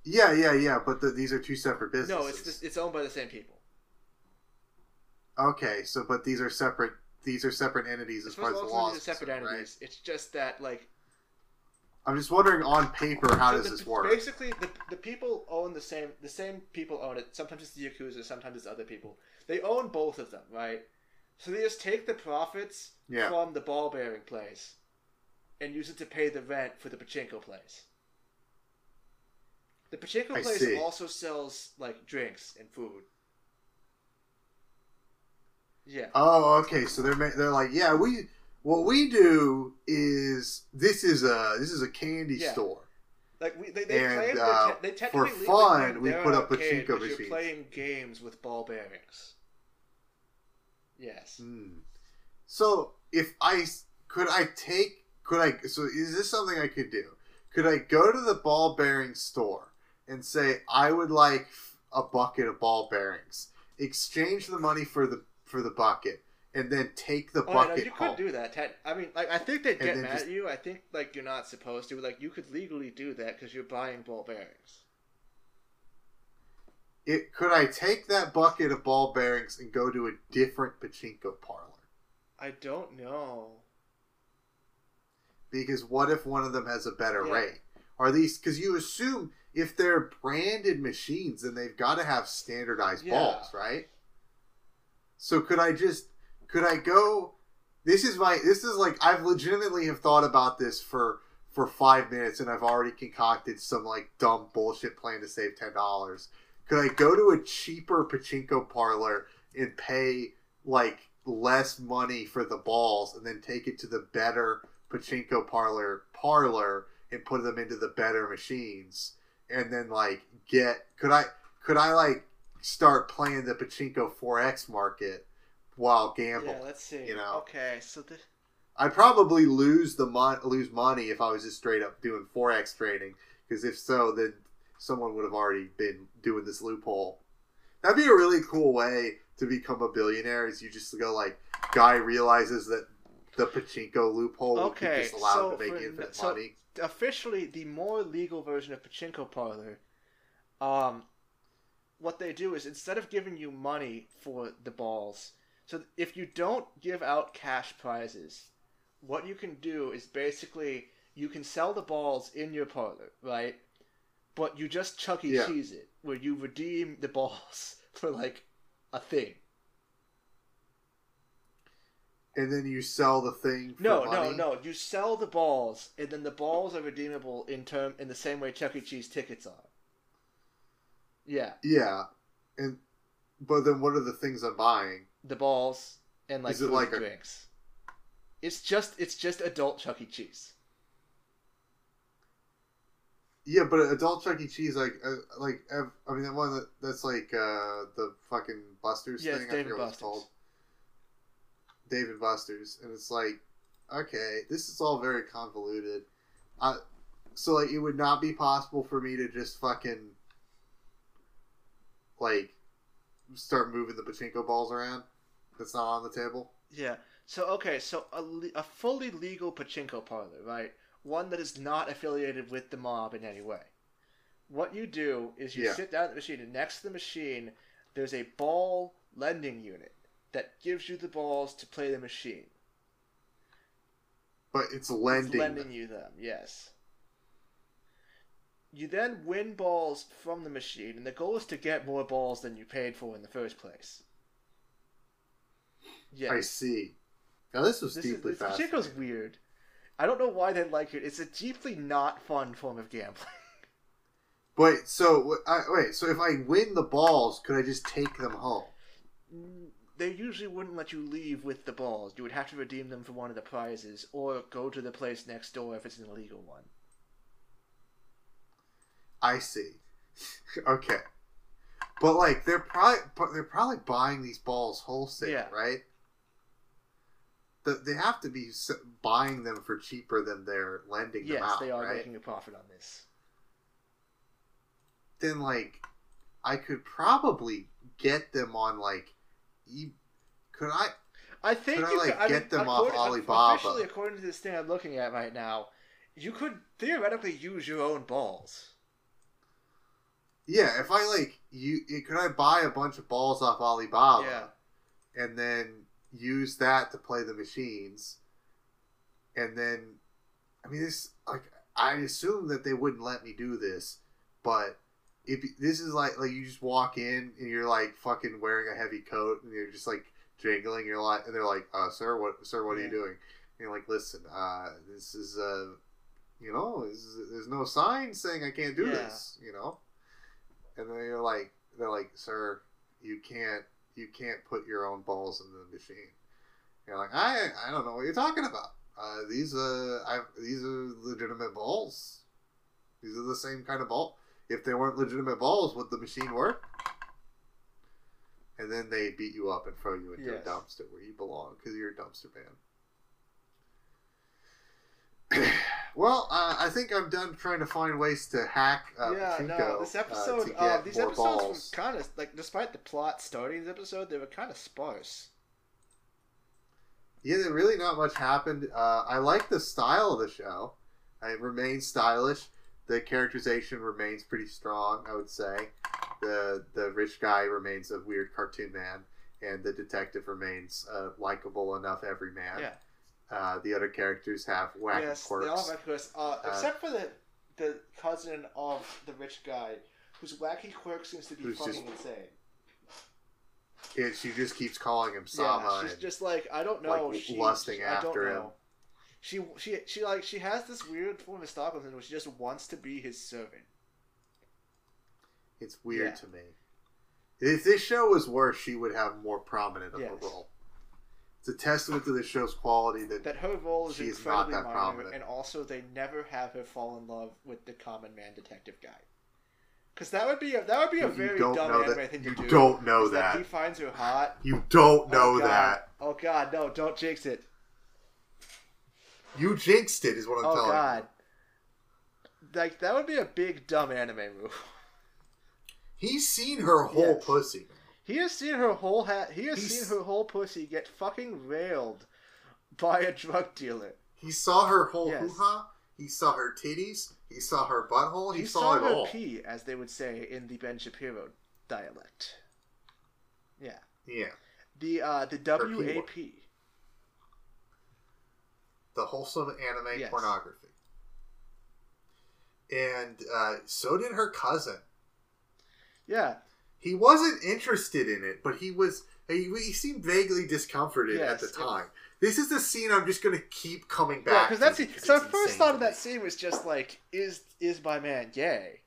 Yeah, yeah, yeah. But the, these are two separate businesses. No, it's this, it's owned by the same people. Okay, so but these are separate. These are separate entities as far as the law these are separate concerned, right? entities, it's just that like I'm just wondering on paper how So does the- this work? Basically, the, the people own the same. The same people own it. Sometimes it's the yakuza. Sometimes it's other people. They own both of them, right? So they just take the profits Yeah. from the ball bearing place and use it to pay the rent for the pachinko place. The pachinko I place see. also sells like drinks and food. Yeah. Oh, okay. So they're they're like, yeah, we what we do is this is a this is a candy Yeah. store. Like we, they, they And, uh, te- they for fun, we put up pachinko machines. You're playing games with ball bearings. Yes. Hmm. So if I could I take could I so is this something I could do? Could I go to the ball bearing store and say I would like a bucket of ball bearings, exchange the money for the for the bucket, and then take the Oh, yeah, no, you home? could do that. Ted. I mean, like, I think they'd get mad just- at you. I think like you're not supposed to. Like, you could legally do that because you're buying ball bearings. It could I take that bucket of ball bearings and go to a different pachinko parlor? I don't know. Because what if one of them has a better Yeah. rate? Are these because you assume if they're branded machines, then they've got to have standardized Yeah. balls, right? So could I just could I go? This is my this is like I've legitimately have thought about this for for five minutes and I've already concocted some like dumb bullshit plan to save ten dollars. Could I go to a cheaper pachinko parlor and pay like less money for the balls and then take it to the better pachinko parlor parlor and put them into the better machines and then like get could I could I like start playing the pachinko forex market while gambling? Yeah, let's see. you know. Okay, so the I'd probably lose the mon- lose money if I was just straight up doing forex trading because if so then someone would have already been doing this loophole. That'd be a really cool way to become a billionaire is you just go like guy realizes that the pachinko loophole Okay, just allow so to make for- infinite so- money. officially the more legal version of pachinko parlor um what they do is instead of giving you money for the balls so if you don't give out cash prizes what you can do is basically you can sell the balls in your parlor right but you just chuck e Yeah. cheese it where you redeem the balls for like a thing And then you sell the thing for No, money. no, no. You sell the balls, and then the balls are redeemable in term in the same way Chuck E. Cheese tickets are. Yeah, Yeah, and but then what are the things I'm buying? the balls and like Is it food like and a- drinks. It's just it's just adult Chuck E. Cheese. Yeah, but adult Chuck E. Cheese, like, uh, like, I mean, that one that, that's like uh, the fucking Buster's Yeah, thing. I forget what it's Buster's. called. Dave and Buster's, and it's like, okay, this is all very convoluted. Uh, so like, it would not be possible for me to just fucking like start moving the pachinko balls around. That's not on the table. Yeah. So okay, so a, a fully legal pachinko parlor, right? One that is not affiliated with the mob in any way. What you do is you Yeah. sit down at the machine, and next to the machine, there's a ball lending unit that gives you the balls to play the machine. But it's lending. It's lending. lending you them, yes. You then win balls from the machine, and the goal is to get more balls than you paid for in the first place. Yes. I see. Now this was This is, deeply this fascinating. Pachinko's weird. I don't know why they like it. It's a deeply not fun form of gambling. Wait, so I, wait, so if I win the balls, could I just take them home? Mm, They usually wouldn't let you leave with the balls. You would have to redeem them for one of the prizes, or go to the place next door if it's an illegal one. I see. okay, but like they're probably they're probably buying these balls wholesale, Yeah. right? The, they have to be buying them for cheaper than they're lending Yes, them out, Yes, they are right? making a profit on this. Then like, I could probably get them on like, e- could I? I think Could I, like, could, I get mean, them off Alibaba? Officially, according to this thing I'm looking at right now, you could theoretically use your own balls. Yeah, if I like you, could I buy a bunch of balls off Alibaba? Yeah. and then use that to play the machines. And then, I mean, this like I assume that they wouldn't let me do this, but if this is like like you just walk in and you're like fucking wearing a heavy coat and you're just like jingling, your lot and they're like, uh, sir, what, sir, what are you doing? And you're like, listen, uh, this is uh, you know, this is, there's no sign saying I can't do Yeah. this, you know. And then you're like, they're like, sir, you can't you can't put your own balls in the machine. You're like, I I don't know what you're talking about. Uh, these uh I these are legitimate balls. These are the same kind of ball. If they weren't legitimate balls, would the machine work? And then they beat you up and throw you into Yes. a dumpster where you belong because you're a dumpster man. Well, uh, I think I'm done trying to find ways to hack uh, yeah, Pachinko, no, this uh, episode, uh, these episodes kind of like, despite the plot starting this episode, they were kind of sparse. Yeah, there really not much happened. Uh, I like the style of the show. It remains stylish. The characterization remains pretty strong. I would say the the rich guy remains a weird cartoon man, and the detective remains a likable enough everyman. Yeah. Uh, the other characters have wacky yes, quirks. they all have quirks, uh, except for the the cousin of the rich guy, whose wacky quirk seems to be fucking just insane. Yeah, she just keeps calling him Sama. Yeah, she's and- just like I don't know. like, she, lusting don't after him. know. She she she like she has this weird form of Stockholm syndrome. She just wants to be his servant. it's weird Yeah. to me. If this show was worse, she would have more prominent of Yes. a role. It's a testament to the show's quality that That her role is She's not incredibly that minor, prominent. and also they never have her fall in love with the common man detective guy. Because that would be a, that would be a You very dumb anime that- thing to you do. don't know that. that. he finds her hot. You don't oh, know oh, that. Oh God, no! Don't jinx it. You jinxed it, is what I'm Oh telling Oh God. Like that would be a big dumb anime move. He's seen her whole Yes. pussy. He has seen her whole hat. He has He's- seen her whole pussy get fucking railed by a drug dealer. He saw her whole Yes. hoo ha. He saw her titties. He saw her butthole. He, He saw, saw her all. pee, as they would say in the Ben Shapiro dialect. Yeah. Yeah, The uh, the WAP. the wholesome anime Yes. pornography. And uh, so did her cousin. Yeah. He wasn't interested in it, but he was. He, he seemed vaguely discomforted at the time. This is the scene I'm just going to keep coming back. because that's to so. it's First insane thought of that scene was just like, is is my man gay?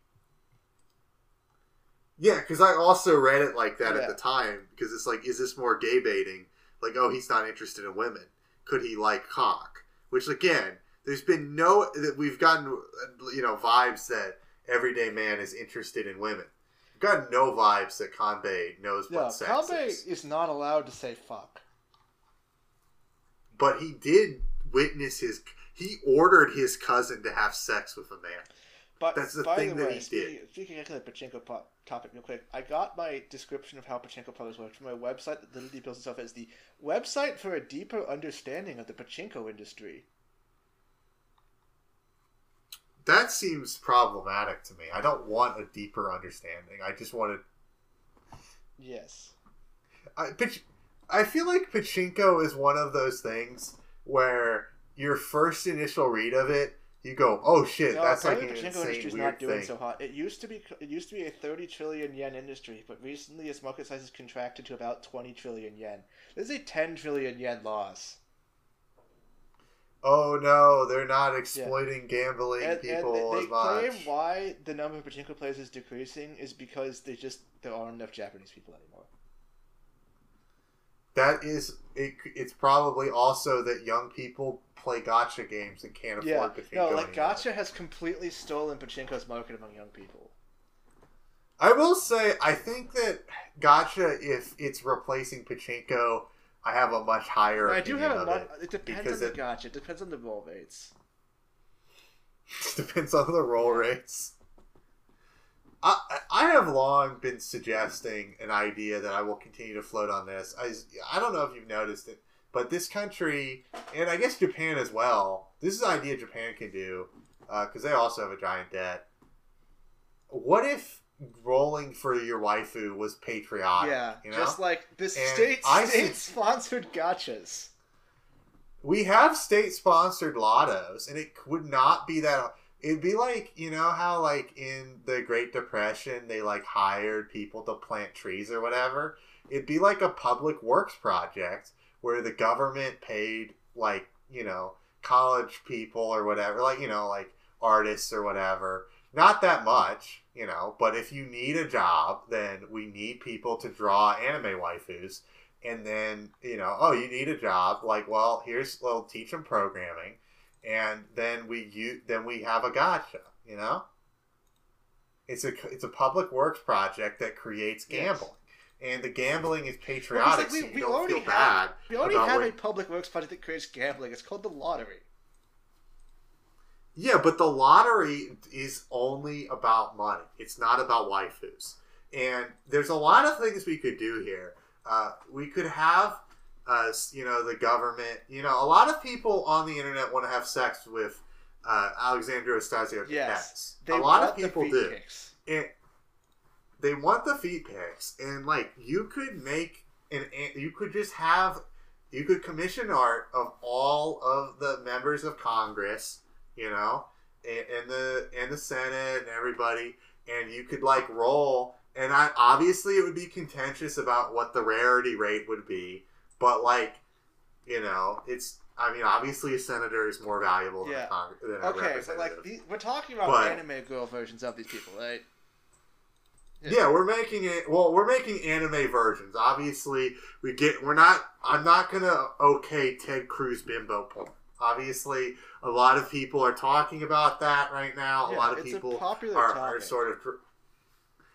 Yeah, because I also read it like that Yeah. at the time because it's like, is this more gay baiting? Like, oh, he's not interested in women. Could he like cock? Which again, there's been no that we've gotten, uh, you know, vibes that everyday man is interested in women. We've no vibes that Kambe knows Yeah, what sex Kambe is. is not allowed to say fuck. But he did witness his. He ordered his cousin to have sex with a man. But That's the thing the that way, he speaking, speaking of the pachinko po- topic, real quick, I got my description of how pachinko parlors work from a website that literally bills itself as the website for a deeper understanding of the pachinko industry. That seems problematic to me. I don't want a deeper understanding. I just wanted Yes. I, I feel like pachinko is one of those things where your first initial read of it, you go, "Oh shit, No, that's like an the pachinko insane industry's weird not doing thing." so hot. It used to be it used to be a 30 trillion yen industry, but recently its market size has contracted to about 20 trillion yen. This is a 10 trillion yen loss. Oh no, they're not exploiting gambling And, and people they, they as much. claim why the number of pachinko players is decreasing is because they just there aren't enough Japanese people anymore. That is, it, it's probably also that young people play gacha games and can't afford Yeah, pachinko no, like anymore. Gacha has completely stolen pachinko's market among young people. I will say, I think that gacha, if it's replacing pachinko, I have a much higher. I do have a much. it. it depends on the it- Gacha. It depends on the roll rates. It depends on the roll rates. I, I have long been suggesting an idea that I will continue to float on this. I, I don't know if you've noticed it, but this country, and I guess Japan as well, this is an idea Japan can do uh, because they also have a giant debt. What if rolling for your waifu was patriotic? yeah, you know? just like the state state sponsored gachas. we have state sponsored lottos, and it would not be that. It'd be like you know how like in the Great Depression they like hired people to plant trees or whatever. It'd be like a public works project where the government paid like you know college people or whatever, like you know like artists or whatever. Not that much, you know, but if you need a job, then we need people to draw anime waifus and then you know oh you need a job like well here's we'll teach them programming and then we you then we have a gacha you know it's a it's a public works project that creates Yes. gambling and the gambling is patriotic it's like so we- you we don't already feel have- We already have a public works project that creates gambling. It's called the lottery. Yeah, but the lottery is only about money. It's not about waifus. And there's a lot of things we could do here. Uh, we could have, uh, you know, the government. You know, a lot of people on the internet want to have sex with uh, Alexandra Ocasio. Yes, a lot of people do. pics. And they want the feet pics, and like you could make an, you could just have, you could commission art of all of the members of Congress, you know, and, and the and the Senate and everybody, and you could like roll. And I, obviously, it would be contentious about what the rarity rate would be, but like, you know, it's. I mean, obviously, a senator is more valuable than Yeah. a, Cong- than a Okay, but like the, we're talking about But- anime girl versions of these people, right? Yeah. Yeah, we're making it. Well, we're making anime versions. Obviously, we get. We're not. I'm not gonna okay Ted Cruz bimbo porn. Obviously, a lot of people are talking about that right now. a lot of people are, are sort of.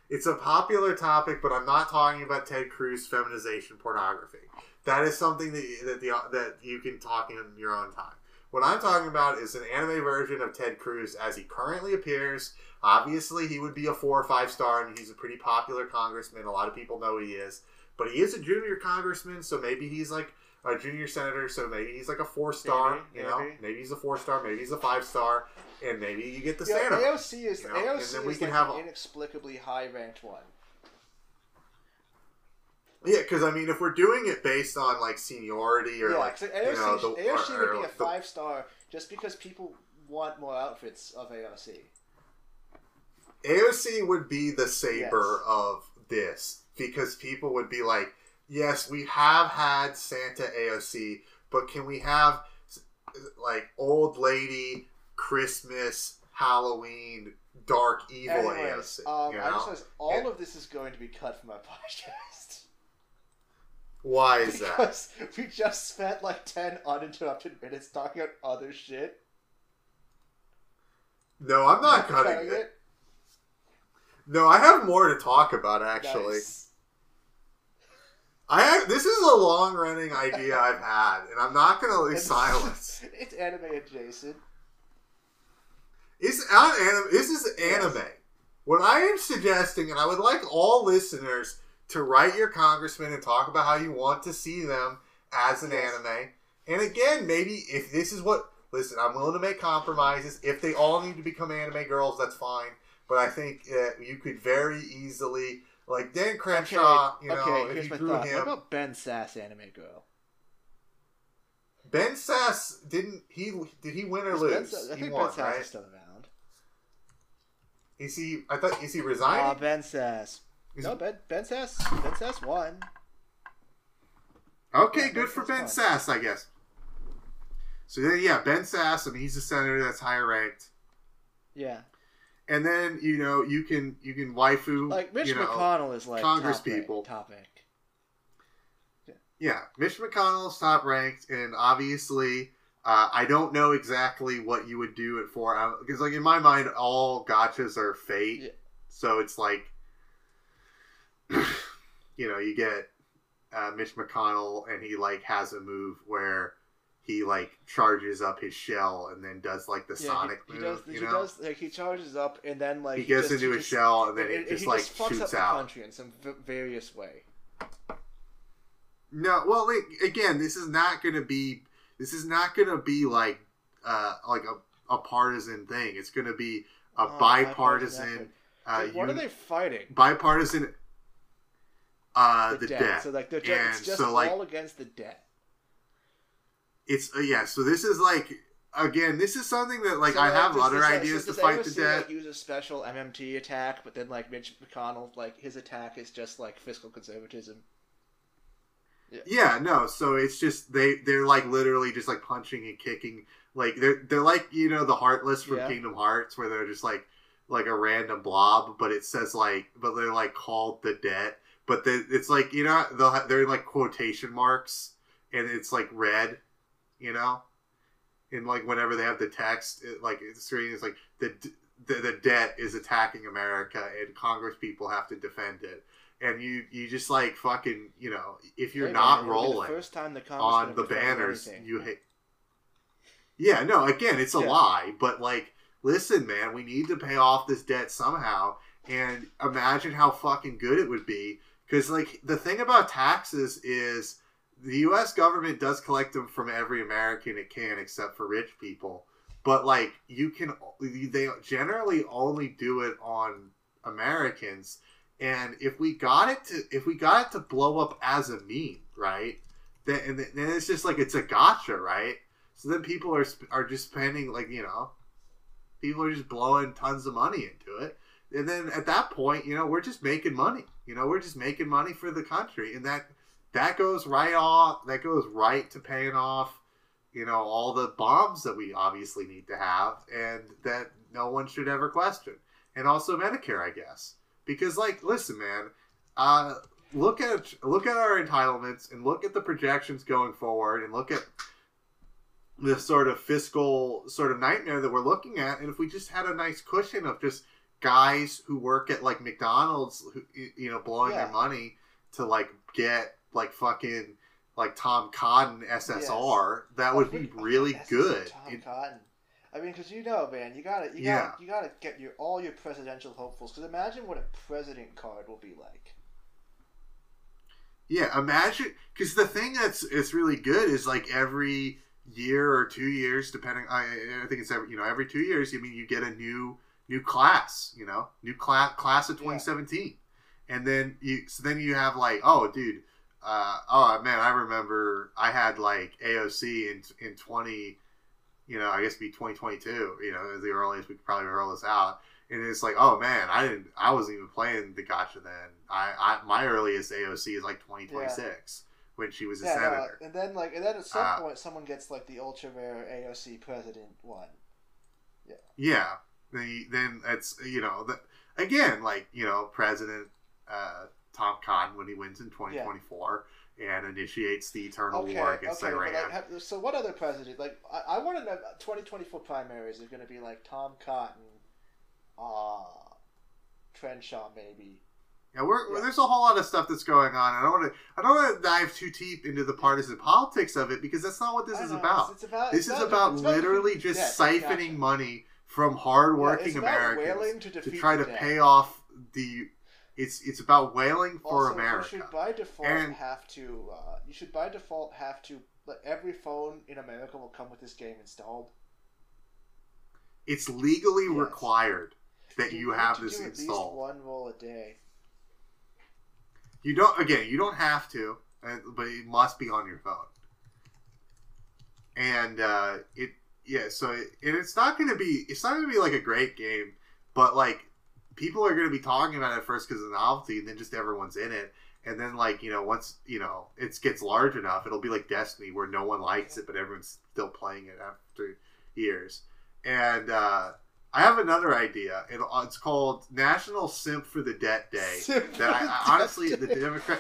It's a popular topic, but I'm not talking about Ted Cruz feminization pornography. That is something that that the that you can talk in your own time. What I'm talking about is an anime version of Ted Cruz as he currently appears. Obviously, he would be a four or five star. Mean, he's a pretty popular congressman. A lot of people know he is, but he is a junior congressman, so maybe he's like a junior senator, so maybe he's like a four star. Maybe, You know, maybe. maybe he's a four star, maybe he's a five star, and maybe you get the Yeah, Santa. AOC is you know, and AOC then we is can like have an a- inexplicably high ranked one. Yeah, because I mean, if we're doing it based on like seniority or yeah, like 'cause you AOC, know, the, AOC or- would or be a five star just because people want more outfits of AOC. AOC would be the saber Yes. of this because people would be like, yes, we have had Santa AOC, but can we have like old lady Christmas, Halloween, dark evil Anyways, AOC? um, you I just realized all And- of this is going to be cut from my podcast. Why is that? because we just spent like 10 uninterrupted minutes talking about other shit. No, I'm not cutting it. No, I have more to talk about actually. Nice. I this is a long running idea I've had, and I'm not gonna leave silence. it's anime adjacent. It's not anime. This is anime. What I am suggesting, and I would like all listeners to write your congressman and talk about how you want to see them as an Yes. anime. And again, maybe if this is what listen, I'm willing to make compromises. If they all need to become anime girls, that's fine. But I think uh, you could very easily, like Dan Crenshaw, you know, okay, here's my drew thought. him. What about Ben Sasse, anime girl? Ben Sasse didn't he? Did he win or Ben lose? Sasse- I he think won, Ben Sasse right? is still around. Is he? I thought is he resigning? Uh, ben Sasse. Is- No, Ben Ben Sasse. Ben Sasse won. Okay, Yeah, good Ben for Ben won. Sasse, I guess. So then, yeah, Ben Sasse. I mean, he's a senator that's higher ranked. Yeah, And then you know you can you can waifu like Mitch you know, McConnell is like Congress top rank- people. rank. Yeah, Mitch McConnell's top ranked, and obviously, uh, I don't know exactly what you would do it for because, like in my mind, all gachas are fate. Yeah. So it's like, you know, you get uh, Mitch McConnell, and he like has a move where he like charges up his shell and then does like the Yeah, Sonic he, he move. does. you he know, does like he charges up and then like he gets just- into he his shell and then it and just he like just fucks up shoots the out. country in some v- various way. No, well, like, again, this is not going to be. This is not going to be like, uh, like a, a partisan thing. It's going to be a Oh, bipartisan, uh, what are they fighting? bipartisan. Uh, the, debt. debt. So like they're just, it's just so, like- all against the debt. It's uh, yeah. So this is like again. This is something that like So, I have other this, ideas so to fight the debt. Like, use a special MMT attack, but then like Mitch McConnell, like his attack is just like fiscal conservatism. Yeah, yeah, no. So it's just they they're like literally just like punching and kicking. Like they're they're like you know the Heartless from Yeah. Kingdom Hearts where they're just like like a random blob, but it says like but they're like called the debt. But the, it's like you know they'll ha- they're in like quotation marks and it's like red, you know, and like whenever they have the text, it, like the screen is like the, the the debt is attacking America and Congress people have to defend it. And you, you just like fucking, you know, if you're Hey, not man, rolling, the first time the on the banners you hate yeah no again it's a Yeah. lie but like listen man we need to pay off this debt somehow and imagine how fucking good it would be because like the thing about taxes is the us government does collect them from every american it can except for rich people but like you can they generally only do it on americans and if we got it to if we got it to blow up as a meme right then and then it's just like it's a gacha, right? So then people are are just spending like you know, people are just blowing tons of money into it, and then at that point, you know, we're just making money. You know, we're just making money for the country, and that that goes right off. That goes right to paying off, you know, all the bombs that we obviously need to have, and that no one should ever question, and also Medicare, I guess, because like, listen, man. Uh, look at look at our entitlements and look at the projections going forward and look at the sort of fiscal sort of nightmare that we're looking at and if we just had a nice cushion of just guys who work at like McDonald's who you know blowing Yeah. their money to like get like fucking like Tom Cotton SSR that would be really good Tom It- Cotton. I mean, because you know, man, you gotta, you Yeah. gotta, you gotta get your all your presidential hopefuls. Because imagine what a president card will be like. Yeah, imagine because the thing that's it's really good is like every year or two years, depending. I, I think it's every you know every two years. I mean, you get a new new class. You know, new class class of Yeah. 2017, and then you so then you have like oh dude, uh, oh man, I remember I had like AOC in in 20. You know, I guess it'd be 2022. You know, the earliest we could probably roll this out and it's like, oh man, I didn't, I wasn't even playing the gacha then. I, I my earliest AOC is like 2026 when she was a Yeah, no, senator. and then like, and then at some Uh, point, someone gets like the ultra rare AOC president one. Yeah, then you- then it's you know the, again like you know President uh, Tom Cotton when he wins in 2024 and initiates the eternal Okay, war against okay, Iran. have, so what other president? Like, I, I want to know. Twenty four primaries are going to be like Tom Cotton, uh, Crenshaw, maybe. Yeah, we're, Yeah. there's a whole lot of stuff that's going on. I don't want to. I don't want to dive too deep into the partisan politics of it because that's not what this is know, about. It's, it's about. This it's is about literally just debt, siphoning gacha. money from Yeah, hardworking about Americans to, to try to debt. pay off the. It's it's about whaling for also, America. You should by default And- have to. Uh, you should by default have to. Like, every phone in America will come with this game installed. It's legally Yes. required that you, need have this do installed. one roll a day. You don't again. You don't have to, uh, but it must be on your phone. And uh, it yeah. So it, and it's not going to be. It's not going to be like a great game, but like people are going to be talking about it first because of the novelty, and then just everyone's in it. And then like you know once you know it gets large enough, it'll be like Destiny where no one likes it, but everyone's still playing it after years. And uh, I have another idea. It, it's called National Simp for the Debt Day. Simp that I, I honestly the Democrat.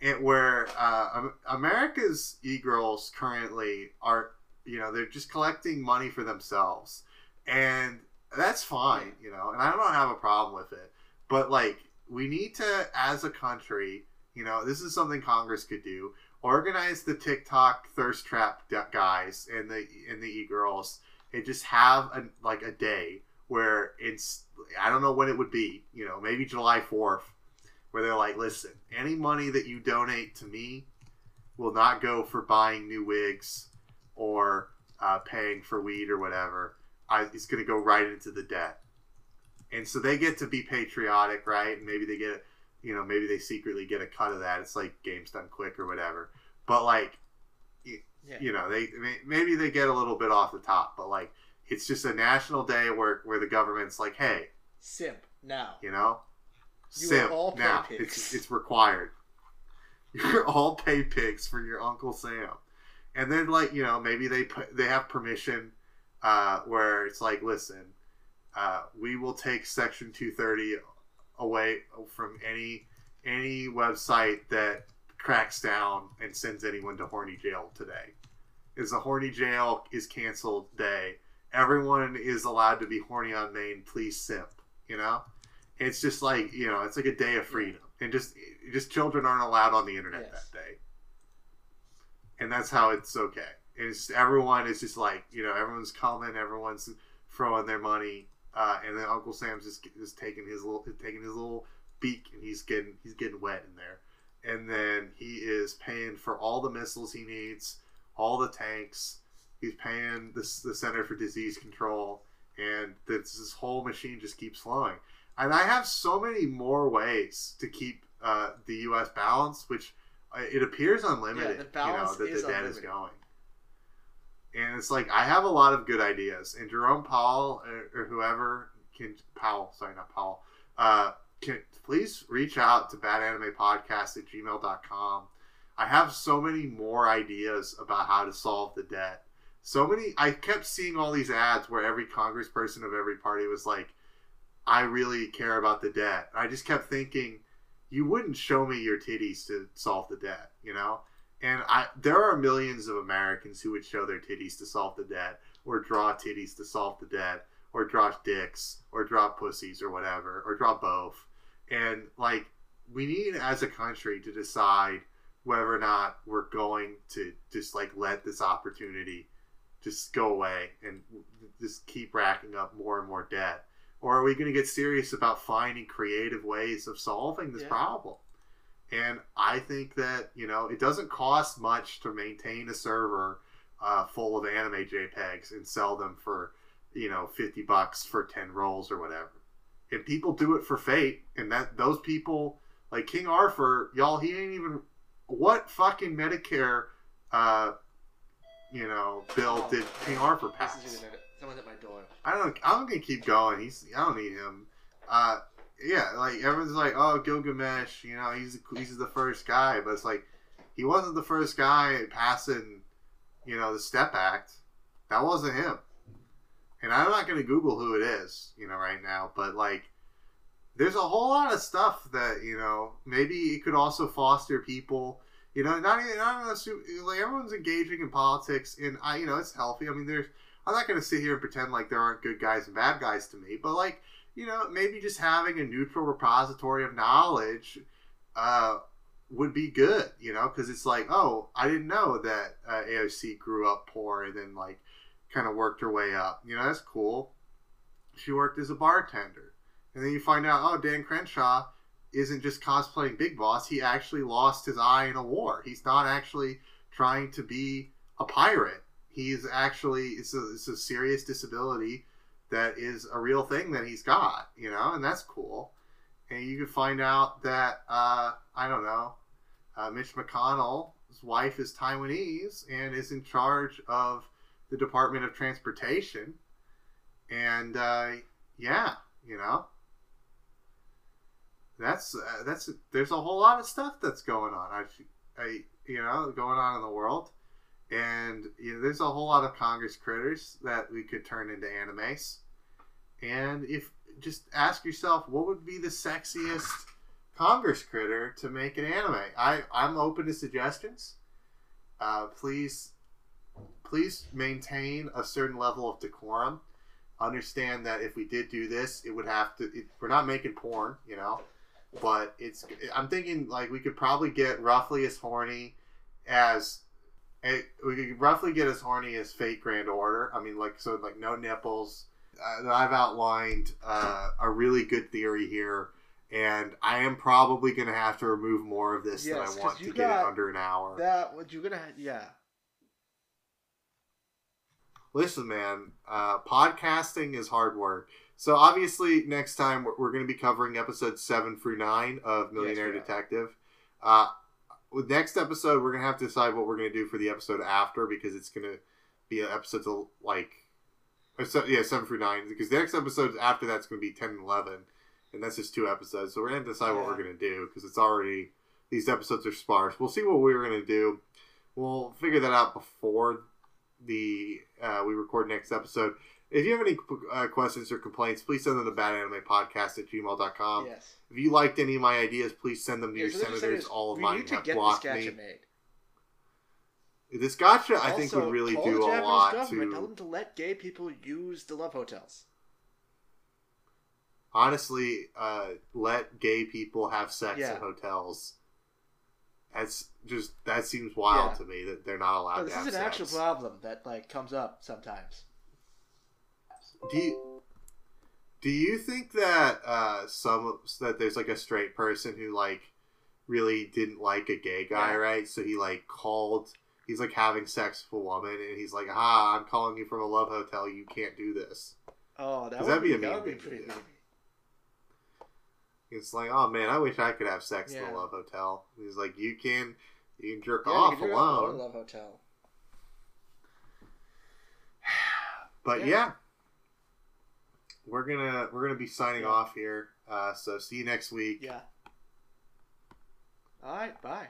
It, where uh, America's e-girls currently are, you know, they're just collecting money for themselves, and that's fine, you know, and I don't have a problem with it. But like, we need to, as a country, you know, this is something Congress could do: organize the TikTok thirst trap guys and the and the e-girls, and just have a, like a day where it's I don't know when it would be, you know, maybe July 4th, where they're like, listen, any money that you donate to me will not go for buying new wigs or uh, paying for weed or whatever. I, it's going to go right into the debt. And so they get to be patriotic, right? And maybe they get, you know, maybe they secretly get a cut of that. It's like games done quick or whatever. But like, Yeah. you know, they maybe they get a little bit off the top, but like, it's just a national day where where the government's like, hey, Simp now. you know, You simp all pay now. pigs. It's it's required. You're all pay pigs for your Uncle Sam, and then like you know maybe they put they have permission uh, where it's like, listen, uh, we will take Section two thirty away from any any website that cracks down and sends anyone to horny jail today. Is the horny jail is canceled day. Everyone is allowed to be horny on Maine. Please simp. You know, it's just like you know, it's like a day of freedom, and just just children aren't allowed on the internet Yes. that day, and that's how it's okay. It's everyone is just like you know, everyone's coming, everyone's throwing their money, uh, and then Uncle Sam's just just taking his little taking his little beak, and he's getting he's getting wet in there, and then he is paying for all the missiles he needs, all the tanks. He's paying this the Center for Disease Control, and this, this whole machine just keeps flowing. And I have so many more ways to keep uh, the U.S. balanced, which uh, it appears unlimited. Yeah, the balance you know, that is the debt is unlimited. going. And it's like I have a lot of good ideas, and Jerome Powell or, or whoever can Powell, sorry, not Powell, uh, can please reach out to badanimepodcast at gmail.com. I have so many more ideas about how to solve the debt. So many, I kept seeing all these ads where every congressperson of every party was like, I really care about the debt. I just kept thinking, you wouldn't show me your titties to solve the debt, you know? And I, there are millions of Americans who would show their titties to solve the debt, or draw titties to solve the debt, or draw dicks, or draw pussies, or whatever, or draw both. And like, we need as a country to decide whether or not we're going to just like let this opportunity just go away and just keep racking up more and more debt or are we going to get serious about finding creative ways of solving this Yeah. problem And I think that you know it doesn't cost much to maintain a server uh, full of anime JPEGs and sell them for you know fifty bucks for ten rolls or whatever. And people do it for Fate, and that those people like King Arthur, y'all, he ain't even what fucking Medicare, uh, you know, bill did King Arthur pass? Someone's at my door. I don't. I'm gonna keep going. He's. I don't need him. Uh, yeah, like everyone's like, oh, Gilgamesh. You know, he's he's the first guy, but it's like he wasn't the first guy passing. You know, the Step Act. That wasn't him. And I'm not gonna Google who it is. You know, right now, but like. There's a whole lot of stuff that you know. Maybe it could also foster people. You know, not even not you, like everyone's engaging in politics, and I, you know, it's healthy. I mean, there's I'm not going to sit here and pretend like there aren't good guys and bad guys to me, but like, you know, maybe just having a neutral repository of knowledge uh, would be good, you know, because it's like, oh, I didn't know that uh, AOC grew up poor and then like kind of worked her way up. You know, that's cool. She worked as a bartender. And then you find out, oh, Dan Crenshaw isn't just cosplaying Big Boss. He actually lost his eye in a war. He's not actually trying to be a pirate he's actually it's a, it's a serious disability that is a real thing that he's got you know and that's cool. And you can find out that uh, i don't know uh, mitch mcconnell's wife is taiwanese and is in charge of the department of transportation. And uh, yeah you know. That's uh, that's there's a whole lot of stuff that's going on I, I you know going on in the world. And you know, there's a whole lot of Congress critters that we could turn into animes. And if just ask yourself, what would be the sexiest Congress critter to make an anime? I I'm open to suggestions. Uh, please, please maintain a certain level of decorum. Understand that if we did do this, it would have to. It, we're not making porn, you know, but it's. I'm thinking like we could probably get roughly as horny as and we could roughly get as horny as Fate Grand Order. I mean, like so, like no nipples. Uh, I've outlined uh, a really good theory here, and I am probably going to have to remove more of this Yes, than I want to get it under an hour. That what you're gonna yeah. Listen, man, uh, podcasting is hard work. So obviously, next time we're, we're going to be covering episodes seven through nine of Millionaire are. Detective. Uh, with next episode, we're going to have to decide what we're going to do for the episode after because it's going to be an episode to like, yeah, seven through nine. Because the next episode after that's going to be ten and eleven, and that's just two episodes. So we're going to decide what we're going to do because it's already these episodes are sparse. We'll see what we're going to do. We'll figure that out before the uh, we record next episode. If you have any uh, questions or complaints, please send them to badanimepodcast at gmail.com. yes. If you liked any of my ideas, please send them to Yeah, your so senators. All of mine have blocked me. made. This gacha, I think, would really call do the a Japanese lot government, Tell to. them to let gay people use the love hotels. Honestly, uh, let gay people have sex Yeah. in hotels. That's just that seems wild Yeah. to me that they're not allowed No, to this have is an sex. actual problem that like comes up sometimes. Do you, do you think that uh, some that there's like a straight person who like really didn't like a gay guy, Yeah. right? So he like called. He's like having sex with a woman, and he's like, "Ah, I'm calling you from a love hotel. You can't do this." Oh, that would be be, a that would be pretty mean. It's like, "Oh man, I wish I could have sex in a love hotel." He's like, "You can, you can jerk Yeah, off can do it at alone." a love hotel. But Yeah. yeah. we're gonna we're gonna be signing Yeah. off here. Uh, so see you next week. Yeah. All right. Bye.